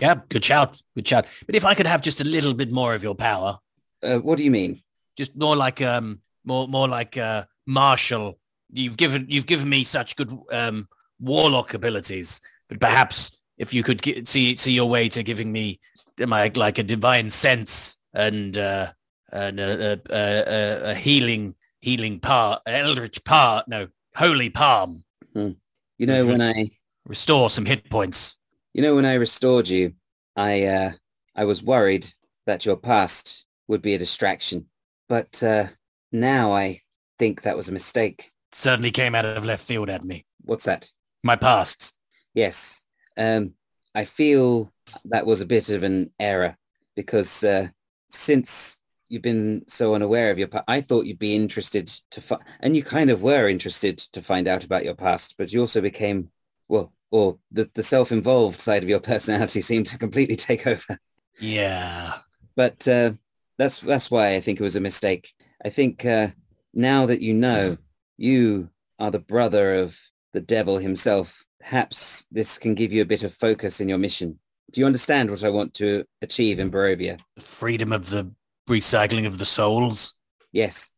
Yeah, good shout, good shout. But if I could have just a little bit more of your power, uh, what do you mean? just more like um, more more like uh, Marshall. You've given you've given me such good um, warlock abilities, but perhaps if you could get, see see your way to giving me my like a divine sense and uh, and a, a, a, a healing healing part, eldritch part, no holy palm, You know, when I restore some hit points. You know, when I restored you, I uh, I was worried that your past would be a distraction, but uh, now I think that was a mistake. Certainly came out of left field at me. What's that? My past. Yes, um, I feel that was a bit of an error because uh, since you've been so unaware of your past, I thought you'd be interested to, fi- and you kind of were interested to find out about your past, but you also became, well, or the, the self-involved side of your personality seemed to completely take over. Yeah. but uh, that's that's why I think it was a mistake. I think uh, now that you know you are the brother of the devil himself, perhaps this can give you a bit of focus in your mission. Do you understand what I want to achieve in Barovia? freedom of the recycling of the souls. Yes,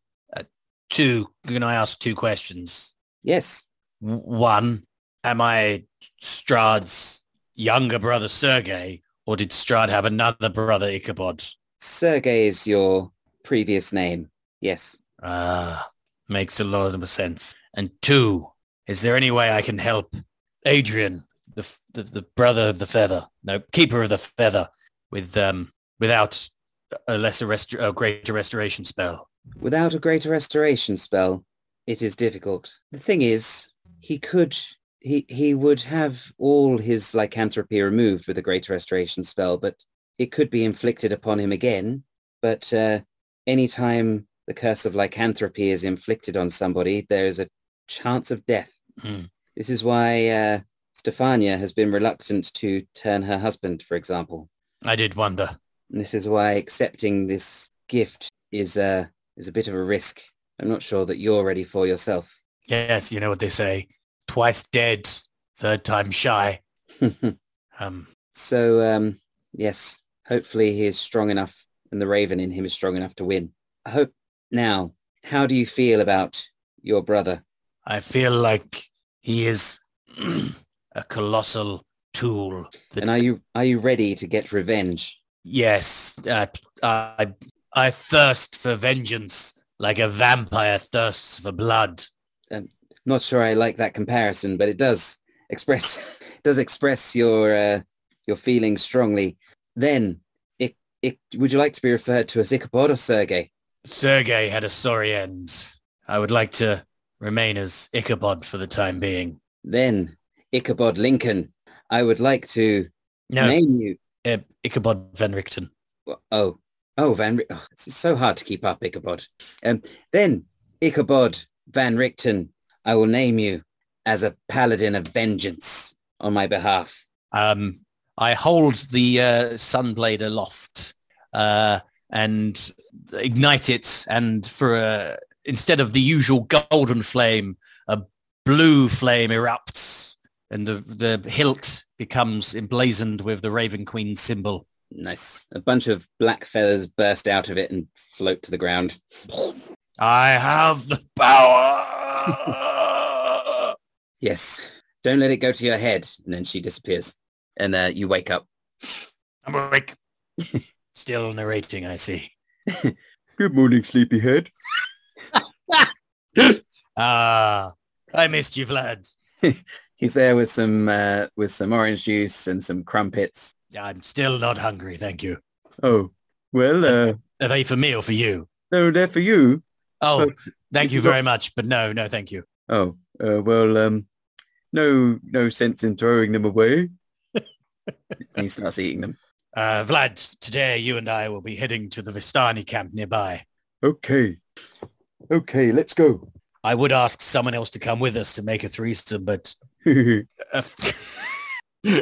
two. Can I ask two questions? Yes. W- One, am I Strahd's younger brother Sergei, or did Strad have another brother Ichabod? Sergei is your previous name. Yes. Ah, makes a lot of sense. And two, is there any way I can help Adrian, the the, the brother of the feather, no, keeper of the feather, with um without a lesser rest, a greater restoration spell? Without a greater restoration spell, it is difficult. The thing is, he could, he, he would have all his lycanthropy removed with a greater restoration spell, but it could be inflicted upon him again. But uh, anytime the curse of lycanthropy is inflicted on somebody, there is a chance of death. Hmm. This is why uh, Stefania has been reluctant to turn her husband, for example. I did wonder. And this is why accepting this gift is uh, is a bit of a risk. I'm not sure that you're ready for yourself. Yes, you know what they say: twice dead, third time shy. Um, so um, yes, hopefully he is strong enough, and the Raven in him is strong enough to win. I hope. Now, how do you feel about your brother? I feel like he is a colossal tool. that- And are you are you ready to get revenge? yes, uh, I I thirst for vengeance like a vampire thirsts for blood. Not sure I like that comparison, but it does express does express your uh, your feelings strongly. Then, it, it, would you like to be referred to as Ichabod or Sergey? Sergei had a sorry end. I would like to remain as Ichabod for the time being. Then, Ichabod Lincoln, I would like to No, name you. uh, Ichabod Van Richten. Oh, oh, Van. Ri- Oh, it's so hard to keep up, Ichabod. Um, then, Ichabod Van Richten, I will name you as a paladin of vengeance on my behalf. Um, I hold the uh, sunblade aloft uh, and ignite it, and for a, instead of the usual golden flame, a blue flame erupts, and the the hilt becomes emblazoned with the Raven Queen symbol. Nice. A bunch of black feathers burst out of it and float to the ground. I have the power. Yes. Don't let it go to your head. And then she disappears. And uh, you wake up. I'm awake. Still narrating, I see. Good morning, sleepyhead. Ah, I missed you, Vlad. He's there with some uh, with some orange juice and some crumpets. I'm still not hungry, thank you. Oh, well, uh, Are they for me or for you? no, they're for you. Oh, Oh, thank you very much, but no, no, thank you. Oh, uh, well, um, no, no sense in throwing them away. and he starts eating them. Uh, Vlad, today you and I will be heading to the Vistani camp nearby. Okay, okay, let's go. I would ask someone else to come with us to make a threesome, but uh,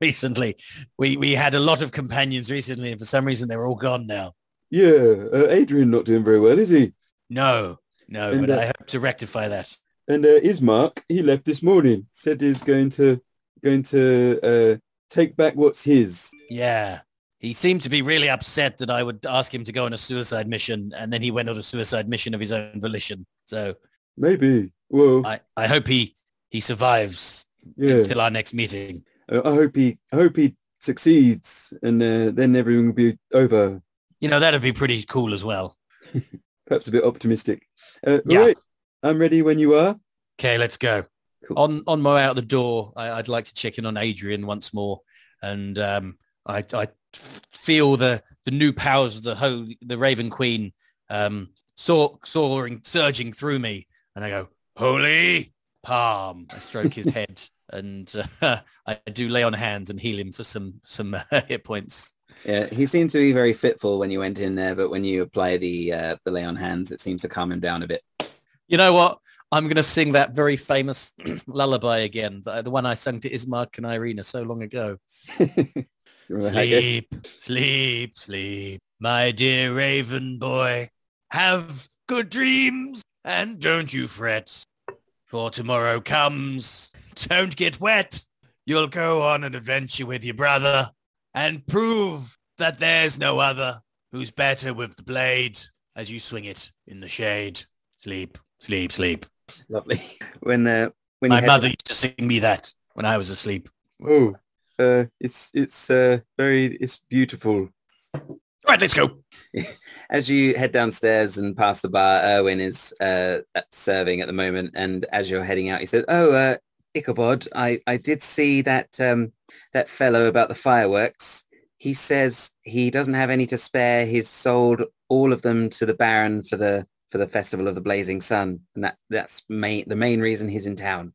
recently we, we had a lot of companions recently, and for some reason they're all gone now. yeah, uh, Adrian not doing very well, is he? No, no, And, but uh, I hope to rectify that. And uh, Ismark, he left this morning. Said he's going to going to uh, take back what's his. Yeah. He seemed to be really upset that I would ask him to go on a suicide mission, and then he went on a suicide mission of his own volition. So Maybe. Well, I, I hope he, he survives yeah. until our next meeting. I hope he I hope he succeeds, and uh, then everything will be over. You know, that'd be pretty cool as well. Perhaps a bit optimistic. Uh, Yeah. Right, I'm ready when you are. Okay, let's go. Cool. On on my way out the door, I, I'd like to check in on Adrian once more, and um, I, I feel the the new powers of the ho- the Raven Queen um, soar, soaring, surging through me, and I go, "Holy palm!" I stroke his head, and uh, I do lay on hands and heal him for some some uh, hit points. Yeah, he seemed to be very fitful when you went in there, but when you apply the uh, the lay on hands, it seems to calm him down a bit. You know what? I'm going to sing that very famous lullaby again, the, the one I sung to Ismark and Ireena so long ago. Sleep, sleep, sleep, my dear raven boy. Have good dreams and don't you fret. For tomorrow comes. Don't get wet. You'll go on an adventure with your brother and prove that there's no other who's better with the blade as you swing it in the shade. Sleep, sleep, sleep. Lovely. When uh, when My mother used to sing me that when I was asleep. Oh, uh, it's it's uh, very it's beautiful. Right, let's go. As you head downstairs and past the bar, Urwin is uh, at serving at the moment, and as you're heading out, he says, "Oh, uh, Ichabod, I, I did see that um, that fellow about the fireworks. He says he doesn't have any to spare. He's sold all of them to the Baron for the for the festival of the Blazing Sun, and that that's main the main reason he's in town.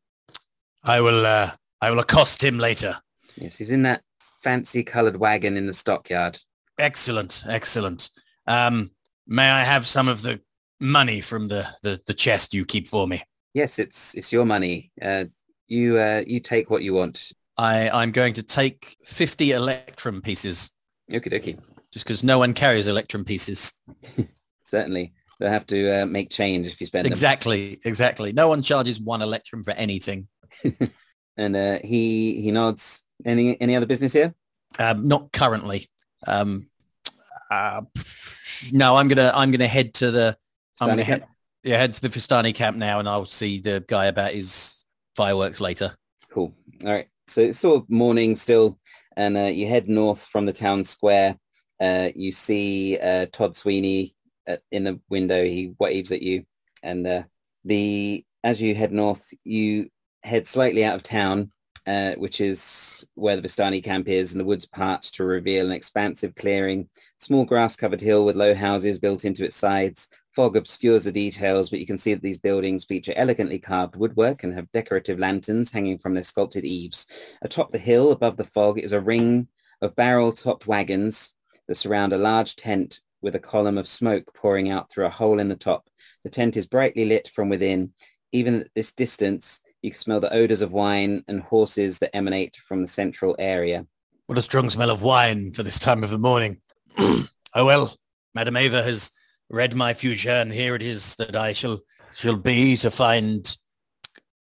I will. Uh, I will accost him later. Yes, he's in that fancy coloured wagon in the stockyard. Excellent, excellent. Um, may I have some of the money from the, the, the chest you keep for me? Yes, it's it's your money. Uh, you uh, you take what you want. I, I'm going to take 50 electrum pieces Okie dokie. just because no one carries electrum pieces. Certainly. They'll have to uh, make change if you spend them. Exactly, exactly. No one charges one electrum for anything. And uh, he he nods. Any any other business here? Um, not currently. Um, uh, no, I'm gonna I'm gonna head to the I'm gonna head, Camp? yeah, head to the Vistani camp now, and I'll see the guy about his fireworks later. Cool. All right. So it's sort of morning still, and uh, you head north from the town square. Uh, you see uh, Todd Sweeney at, in the window. He waves at you, and uh, the as you head north, you head slightly out of town, uh, which is where the Vistani camp is, and the woods part to reveal an expansive clearing, small grass-covered hill with low houses built into its sides. Fog obscures the details, but you can see that these buildings feature elegantly carved woodwork and have decorative lanterns hanging from their sculpted eaves. Atop the hill above the fog is a ring of barrel-topped wagons that surround a large tent with a column of smoke pouring out through a hole in the top. The tent is brightly lit from within. Even at this distance, you can smell the odors of wine and horses that emanate from the central area. What a strong smell of wine for this time of the morning. oh well, Madam Ava has read my future, and here it is that I shall shall be to find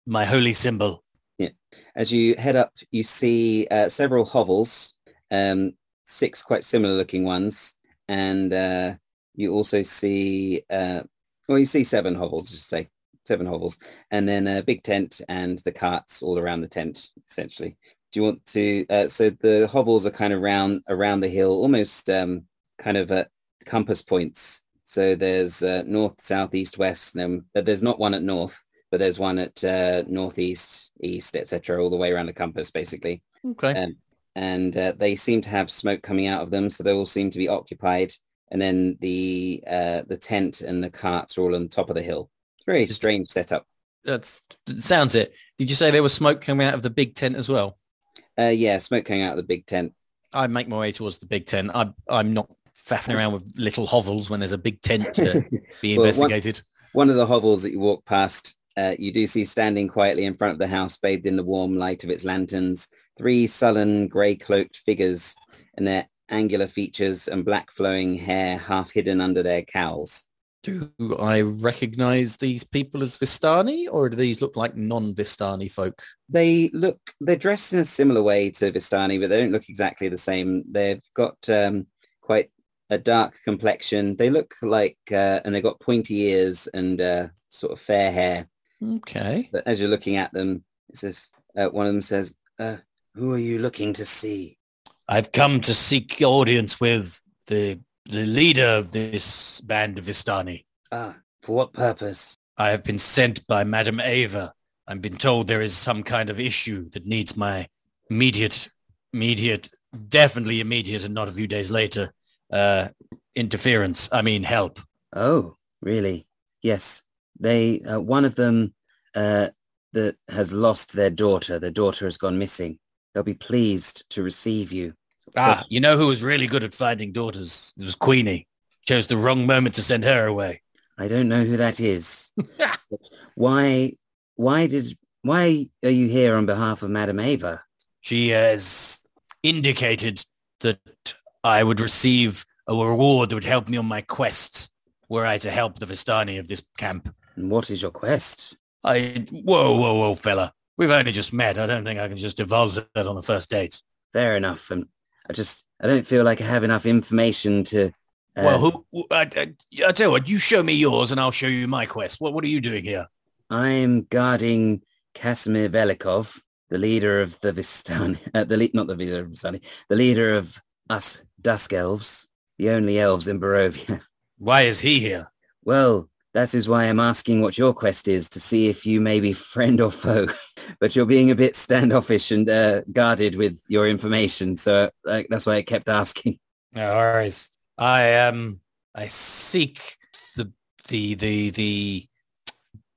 my holy symbol. Yeah. As you head up, you see uh, several hovels, um, six quite similar looking ones, and uh, you also see, uh, well, you see seven hovels, just say seven hovels, and then a big tent and the carts all around the tent, essentially. Do you want to? Uh, so the hovels are kind of round around the hill, almost um, kind of at compass points. So there's uh, north, south, east, west. And then there's not one at north, but there's one at uh, northeast, east, etc., all the way around the compass, basically. Okay. Um, and uh, they seem to have smoke coming out of them, so they all seem to be occupied. And then the uh, the tent and the carts are all on top of the hill. It's a very strange setup. That's that sounds it. Did you say there was smoke coming out of the big tent as well? Uh, yeah, smoke coming out of the big tent. I make my way towards the big tent. I'm I'm not faffing around with little hovels when there's a big tent to be Well, one- investigated. One of the hovels that you walk past, uh, you do see standing quietly in front of the house, bathed in the warm light of its lanterns, three sullen, grey-cloaked figures, and their angular features and black flowing hair half hidden under their cowls. Do I recognize these people as Vistani, or do these look like non-Vistani folk? They look, they're dressed in a similar way to Vistani, but they don't look exactly the same. They've got um, quite a dark complexion. They look like, uh, and they've got pointy ears and uh, sort of fair hair. Okay. But as you're looking at them, it says, uh, one of them says, uh, who are you looking to see? I've come to seek audience with the the leader of this band of Vistani. Ah, for what purpose? I have been sent by Madam Ava. I've been told there is some kind of issue that needs my immediate, immediate, definitely immediate and not a few days later, uh, interference. I mean, help. Oh, really? Yes. They, uh, one of them uh, that has lost their daughter. Their daughter has gone missing. They'll be pleased to receive you. Ah, you know who was really good at finding daughters? It was Queenie. Chose the wrong moment to send her away. I don't know who that is. why, why did, why are you here on behalf of Madam Ava? She has indicated that I would receive a reward that would help me on my quest were I to help the Vistani of this camp. And what is your quest? I, whoa, whoa, whoa, fella. We've only just met. I don't think I can just divulge that on the first date. Fair enough. And I just, I don't feel like I have enough information to Uh, well, who, who- I, I, I tell you what, you show me yours and I'll show you my quest. What, what are you doing here? I'm guarding Kasimir Velikov, the leader of the Vistani, uh, the lead, not the leader of Vistani, the leader of us Dusk Elves, the only elves in Barovia. Why is he here? Well, that is why I'm asking what your quest is to see if you may be friend or foe. but you're being a bit standoffish and uh, guarded with your information, so uh, that's why I kept asking. No worries. I um I seek the the the the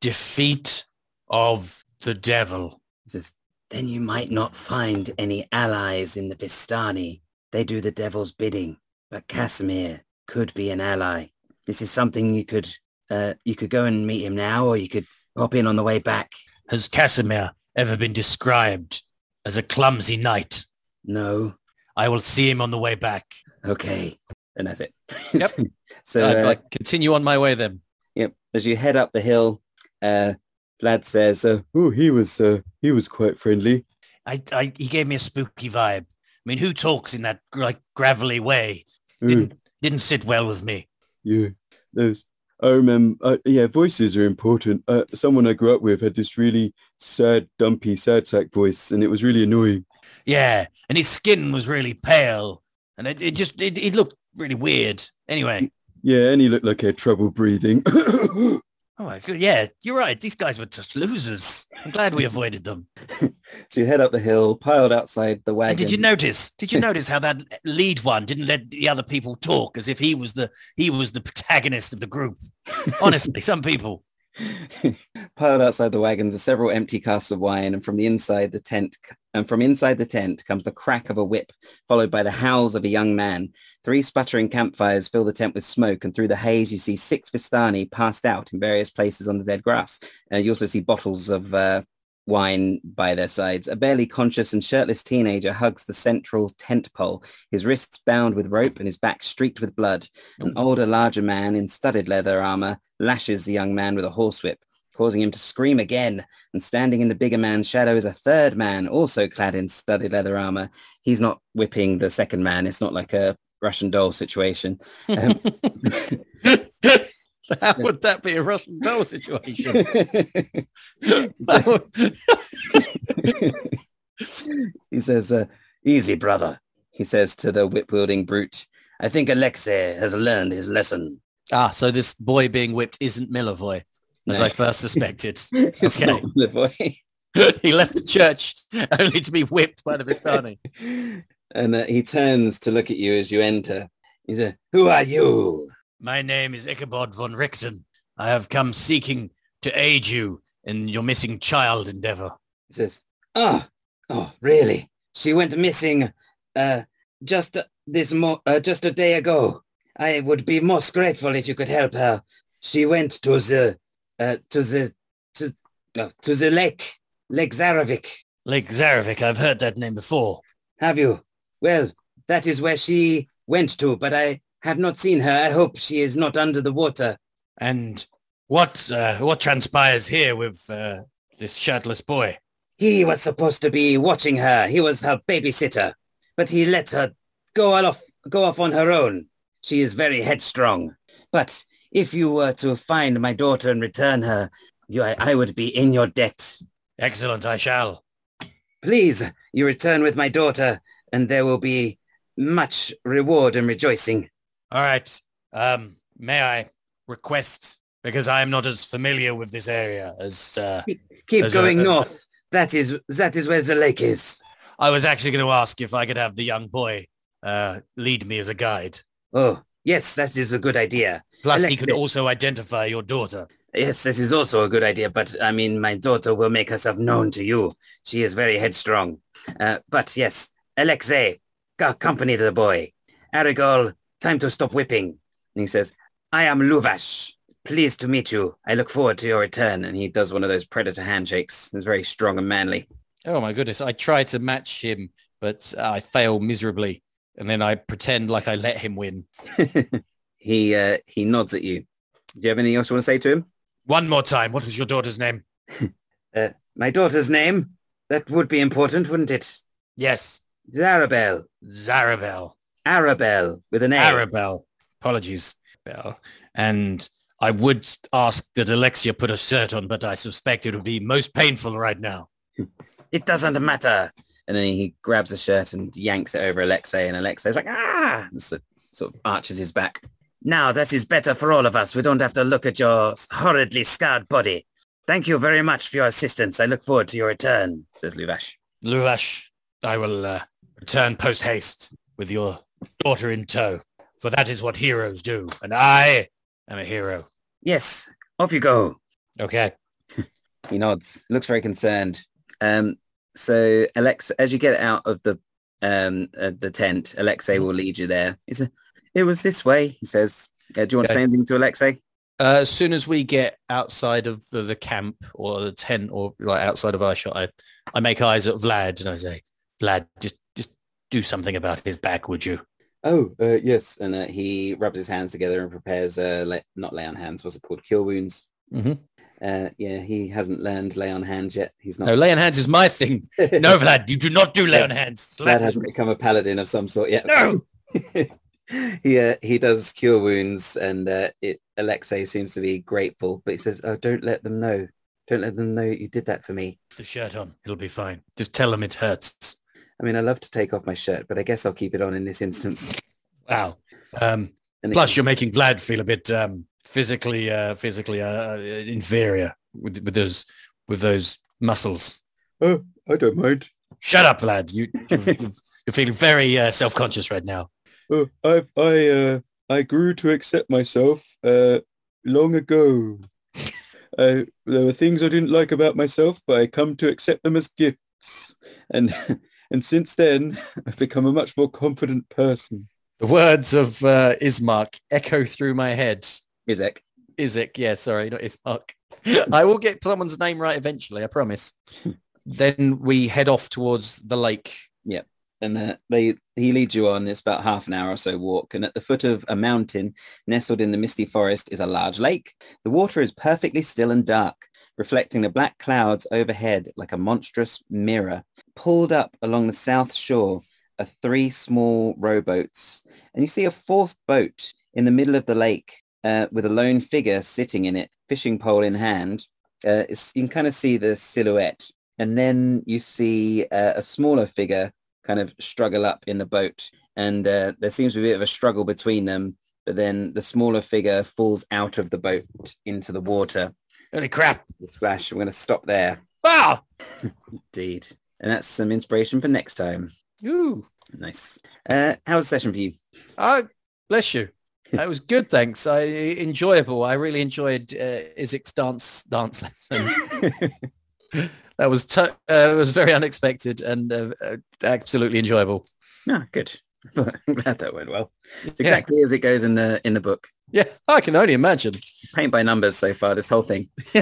defeat of the devil. Says, then you might not find any allies in the Vistani. They do the devil's bidding, but Kasimir could be an ally. This is something you could uh, you could go and meet him now, or you could hop in on the way back. Has Kasimir ever been described as a clumsy knight? No, I will see him on the way back. okay, and that's it. Yep. so I, uh, I continue on my way then. Yep. As you head up the hill, uh, Vlad says, uh, "Oh, he was uh, he was quite friendly." I, I he gave me a spooky vibe. I mean, who talks in that like gravelly way? Uh, Didn't didn't sit well with me. Yeah, there's. I remember. Uh, yeah, voices are important. Uh, someone I grew up with had this really sad, dumpy, sad sack voice, and it was really annoying. Yeah, and his skin was really pale, and it, it just it, it looked really weird. Anyway, Yeah, and he looked like he had trouble breathing. oh my god, yeah, you're right. These guys were just losers. I'm glad we avoided them. So you head up the hill, piled outside the wagon. And did you notice? Did you notice how that lead one didn't let the other people talk as if he was the he was the protagonist of the group? Honestly, some people. Piled outside the wagons are several empty casks of wine, and from the inside the tent, and from inside the tent comes the crack of a whip, followed by the howls of a young man. Three sputtering campfires fill the tent with smoke, and through the haze you see six Vistani passed out in various places on the dead grass. Uh, you also see bottles of uh, wine by their sides. A barely conscious and shirtless teenager hugs the central tent pole, his wrists bound with rope and his back streaked with blood. An older, larger man in studded leather armor lashes the young man with a horsewhip, causing him to scream again. And standing in the bigger man's shadow is a third man, also clad in studded leather armor. He's not whipping the second man. It's not like a Russian doll situation. Um, How would that be a Russian doll situation? he says, uh, easy, brother. He says to the whip-wielding brute, I think Alexei has learned his lesson. ah, so this boy being whipped isn't Milivoj, as No. I first suspected. It's Okay. not the boy. he left the church only to be whipped by the Vistani. and uh, he turns to look at you as you enter. He says, who are you? My name is Ichabod von Richten. I have come seeking to aid you in your missing child endeavor. He says, oh, oh, really? She went missing uh, just uh, this mo- uh, just a day ago. I would be most grateful if you could help her. She went to the uh, to the to uh, to the lake, Lake Zarovich. Lake Zarovich, I've heard that name before. Have you? Well, that is where she went to, but I have not seen her. I hope she is not under the water. And what uh, what transpires here with uh, this shirtless boy? He was supposed to be watching her. He was her babysitter, but he let her go off go off on her own. She is very headstrong. But if you were to find my daughter and return her, you, I, I would be in your debt. Excellent, I shall. Please, you return with my daughter, and there will be much reward and rejoicing. All right. Um, may I request, because I am not as familiar with this area as uh, Keep As going a- north. That is that is where the lake is. I was actually going to ask if I could have the young boy uh, lead me as a guide. Oh, yes, that is a good idea. Plus, he could also identify your daughter. Yes, this is also a good idea, but I mean, my daughter will make herself known to you. She is very headstrong. Uh, but yes, Alexei, accompany the boy. Arrigal, time to stop whipping. And he says, I am Luvash. Pleased to meet you. I look forward to your return. And he does one of those predator handshakes. It's very strong and manly. Oh my goodness! I try to match him, but I fail miserably, and then I pretend like I let him win. he uh, he nods at you. Do you have anything else you want to say to him? One more time. What was your daughter's name? Uh, my daughter's name? That would be important, wouldn't it? Yes, Zarabel. Zarabel. Arabelle with an A. Arabelle. Apologies, Bell. And I would ask that Alexia put a shirt on, but I suspect it would be most painful right now. It doesn't matter. And then he grabs a shirt and yanks it over Alexei, and Alexei's like, ah, and so, sort of arches his back. Now this is better for all of us. We don't have to look at your horridly scarred body. Thank you very much for your assistance. I look forward to your return, says Luvash. Luvash, I will uh, return post haste with your daughter in tow, for that is what heroes do, and I am a hero. Yes, off you go. Okay. He nods. Looks very concerned. Um, so Alexa, as you get out of the um uh, the tent, Alexei will lead you there. He says, "It was this way." He says, uh, "Do you want to say anything to Alexei?" Uh, as soon as we get outside of the, the camp or the tent or like outside of our shot, I, I make eyes at Vlad and I say, Vlad, just just do something about his back, would you? Oh, uh, yes. And uh, he rubs his hands together and prepares, uh, lay- not lay on hands, what's it called? Cure wounds. Mhm. Uh, yeah, he hasn't learned lay on hands yet. He's not. No, lay on hands is my thing. No, Vlad, you do not do lay on hands. Vlad hasn't become a paladin of some sort yet. No. he uh, he does cure wounds, and uh, it Alexei seems to be grateful, but he says, "Oh, don't let them know. Don't let them know you did that for me. the shirt on. It'll be fine. Just tell them it hurts. I mean, I love to take off my shirt, but I guess I'll keep it on in this instance." Wow. Um, plus, you're making Vlad feel a bit um, physically uh, physically uh, inferior with, with those with those muscles. Oh, I don't mind. Shut up, Vlad. You you're, you're feeling very uh, self-conscious right now. Oh, I I uh, I grew to accept myself uh, long ago. uh, there were things I didn't like about myself, but I come to accept them as gifts. And and since then, I've become a much more confident person. The words of uh, Ismark echo through my head. Izek. Isaac, yeah, sorry, not Ismark. I will get someone's name right eventually, I promise. then we head off towards the lake. Yep. And uh, they he leads you on. It's about half an hour or so walk, and at the foot of a mountain nestled in the misty forest is a large lake. The water is perfectly still and dark, reflecting the black clouds overhead like a monstrous mirror. Pulled up along the south shore are three small rowboats, and you see a fourth boat in the middle of the lake uh, with a lone figure sitting in it, fishing pole in hand. Uh, it's, you can kind of see the silhouette, and then you see uh, a smaller figure kind of struggle up in the boat and uh, there seems to be a bit of a struggle between them but then the smaller figure falls out of the boat into the water Holy crap. the splash i'm going to stop there Ah! indeed and that's some inspiration for next time Ooh. nice uh how was the session for you Oh, bless you. That was good, thanks. I enjoyable. I really enjoyed uh, Izek's dance dance lesson. that was t- uh, it was very unexpected and uh, uh, absolutely enjoyable. no good i'm glad that went well it's Yeah. exactly as it goes in the in the book Yeah, I can only imagine. paint by numbers so far this whole thing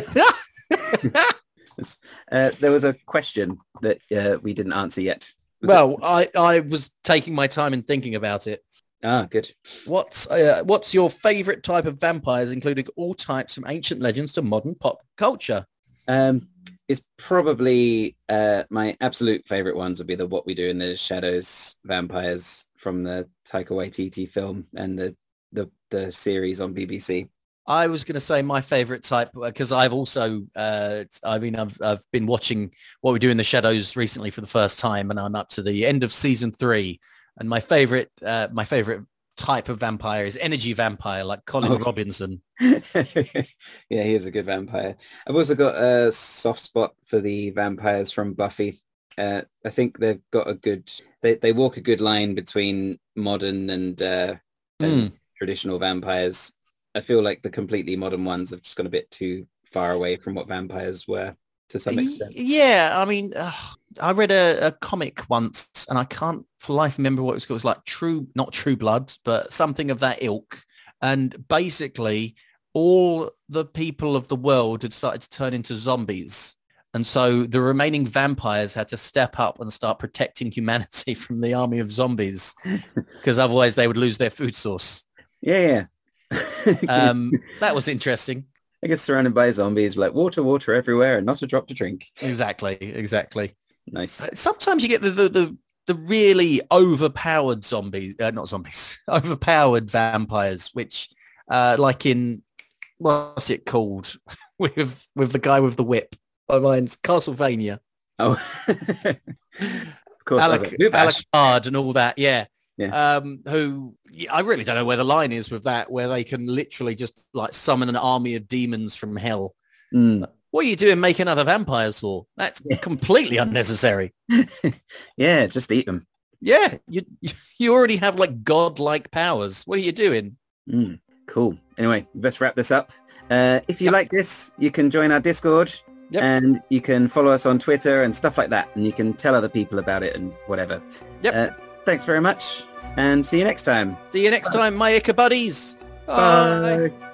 uh, there was a question that uh, we didn't answer yet Was it- well, I, I was taking my time and thinking about it. Ah good What's uh, what's your favorite type of vampires, including all types from ancient legends to modern pop culture? Um, it's probably uh, my absolute favorite ones would be the What We Do in the Shadows vampires from the Taika Waititi film and the the, the series on BBC. I was going to say my favorite type because I've also, uh, I mean, I've, I've been watching what we do in the shadows recently for the first time and I'm up to the end of season three. And my favorite, uh, my favorite type of vampire is energy vampire like Colin Oh. Robinson. yeah, he is a good vampire. I've also got a soft spot for the vampires from Buffy. Uh, I think they've got a good, they, they walk a good line between modern and, uh, and traditional vampires. I feel like the completely modern ones have just gone a bit too far away from what vampires were to some extent. Yeah, I mean, uh, I read a, a comic once and I can't for life remember what it was called. It was like True, not True Blood, but something of that ilk. And basically all the people of the world had started to turn into zombies. And so the remaining vampires had to step up and start protecting humanity from the army of zombies because otherwise they would lose their food source. Yeah, yeah. Um, that was interesting. I guess surrounded by zombies, like water, water everywhere, and not a drop to drink. Exactly, exactly. Nice. Uh, Sometimes you get the, the, the the really overpowered zombies, uh, not zombies, overpowered vampires, which uh, like in what's it called with with the guy with the whip? My mind's Castlevania. Oh, of course. Alec, Alucard and all that, yeah. Yeah. Um, who I really don't know where the line is with that, where they can literally just like summon an army of demons from hell. Mm. What are you doing making other vampires for? That's Yeah. completely unnecessary. yeah, just eat them. Yeah, you you already have like godlike powers. What are you doing? Mm, cool. Anyway, let's wrap this up. Uh, if you Yep. like this, you can join our Discord Yep. and you can follow us on Twitter and stuff like that. And you can tell other people about it and whatever. Yep. Uh, thanks very much and see you next time. See you next time, my Ichabuddies. Bye. Bye.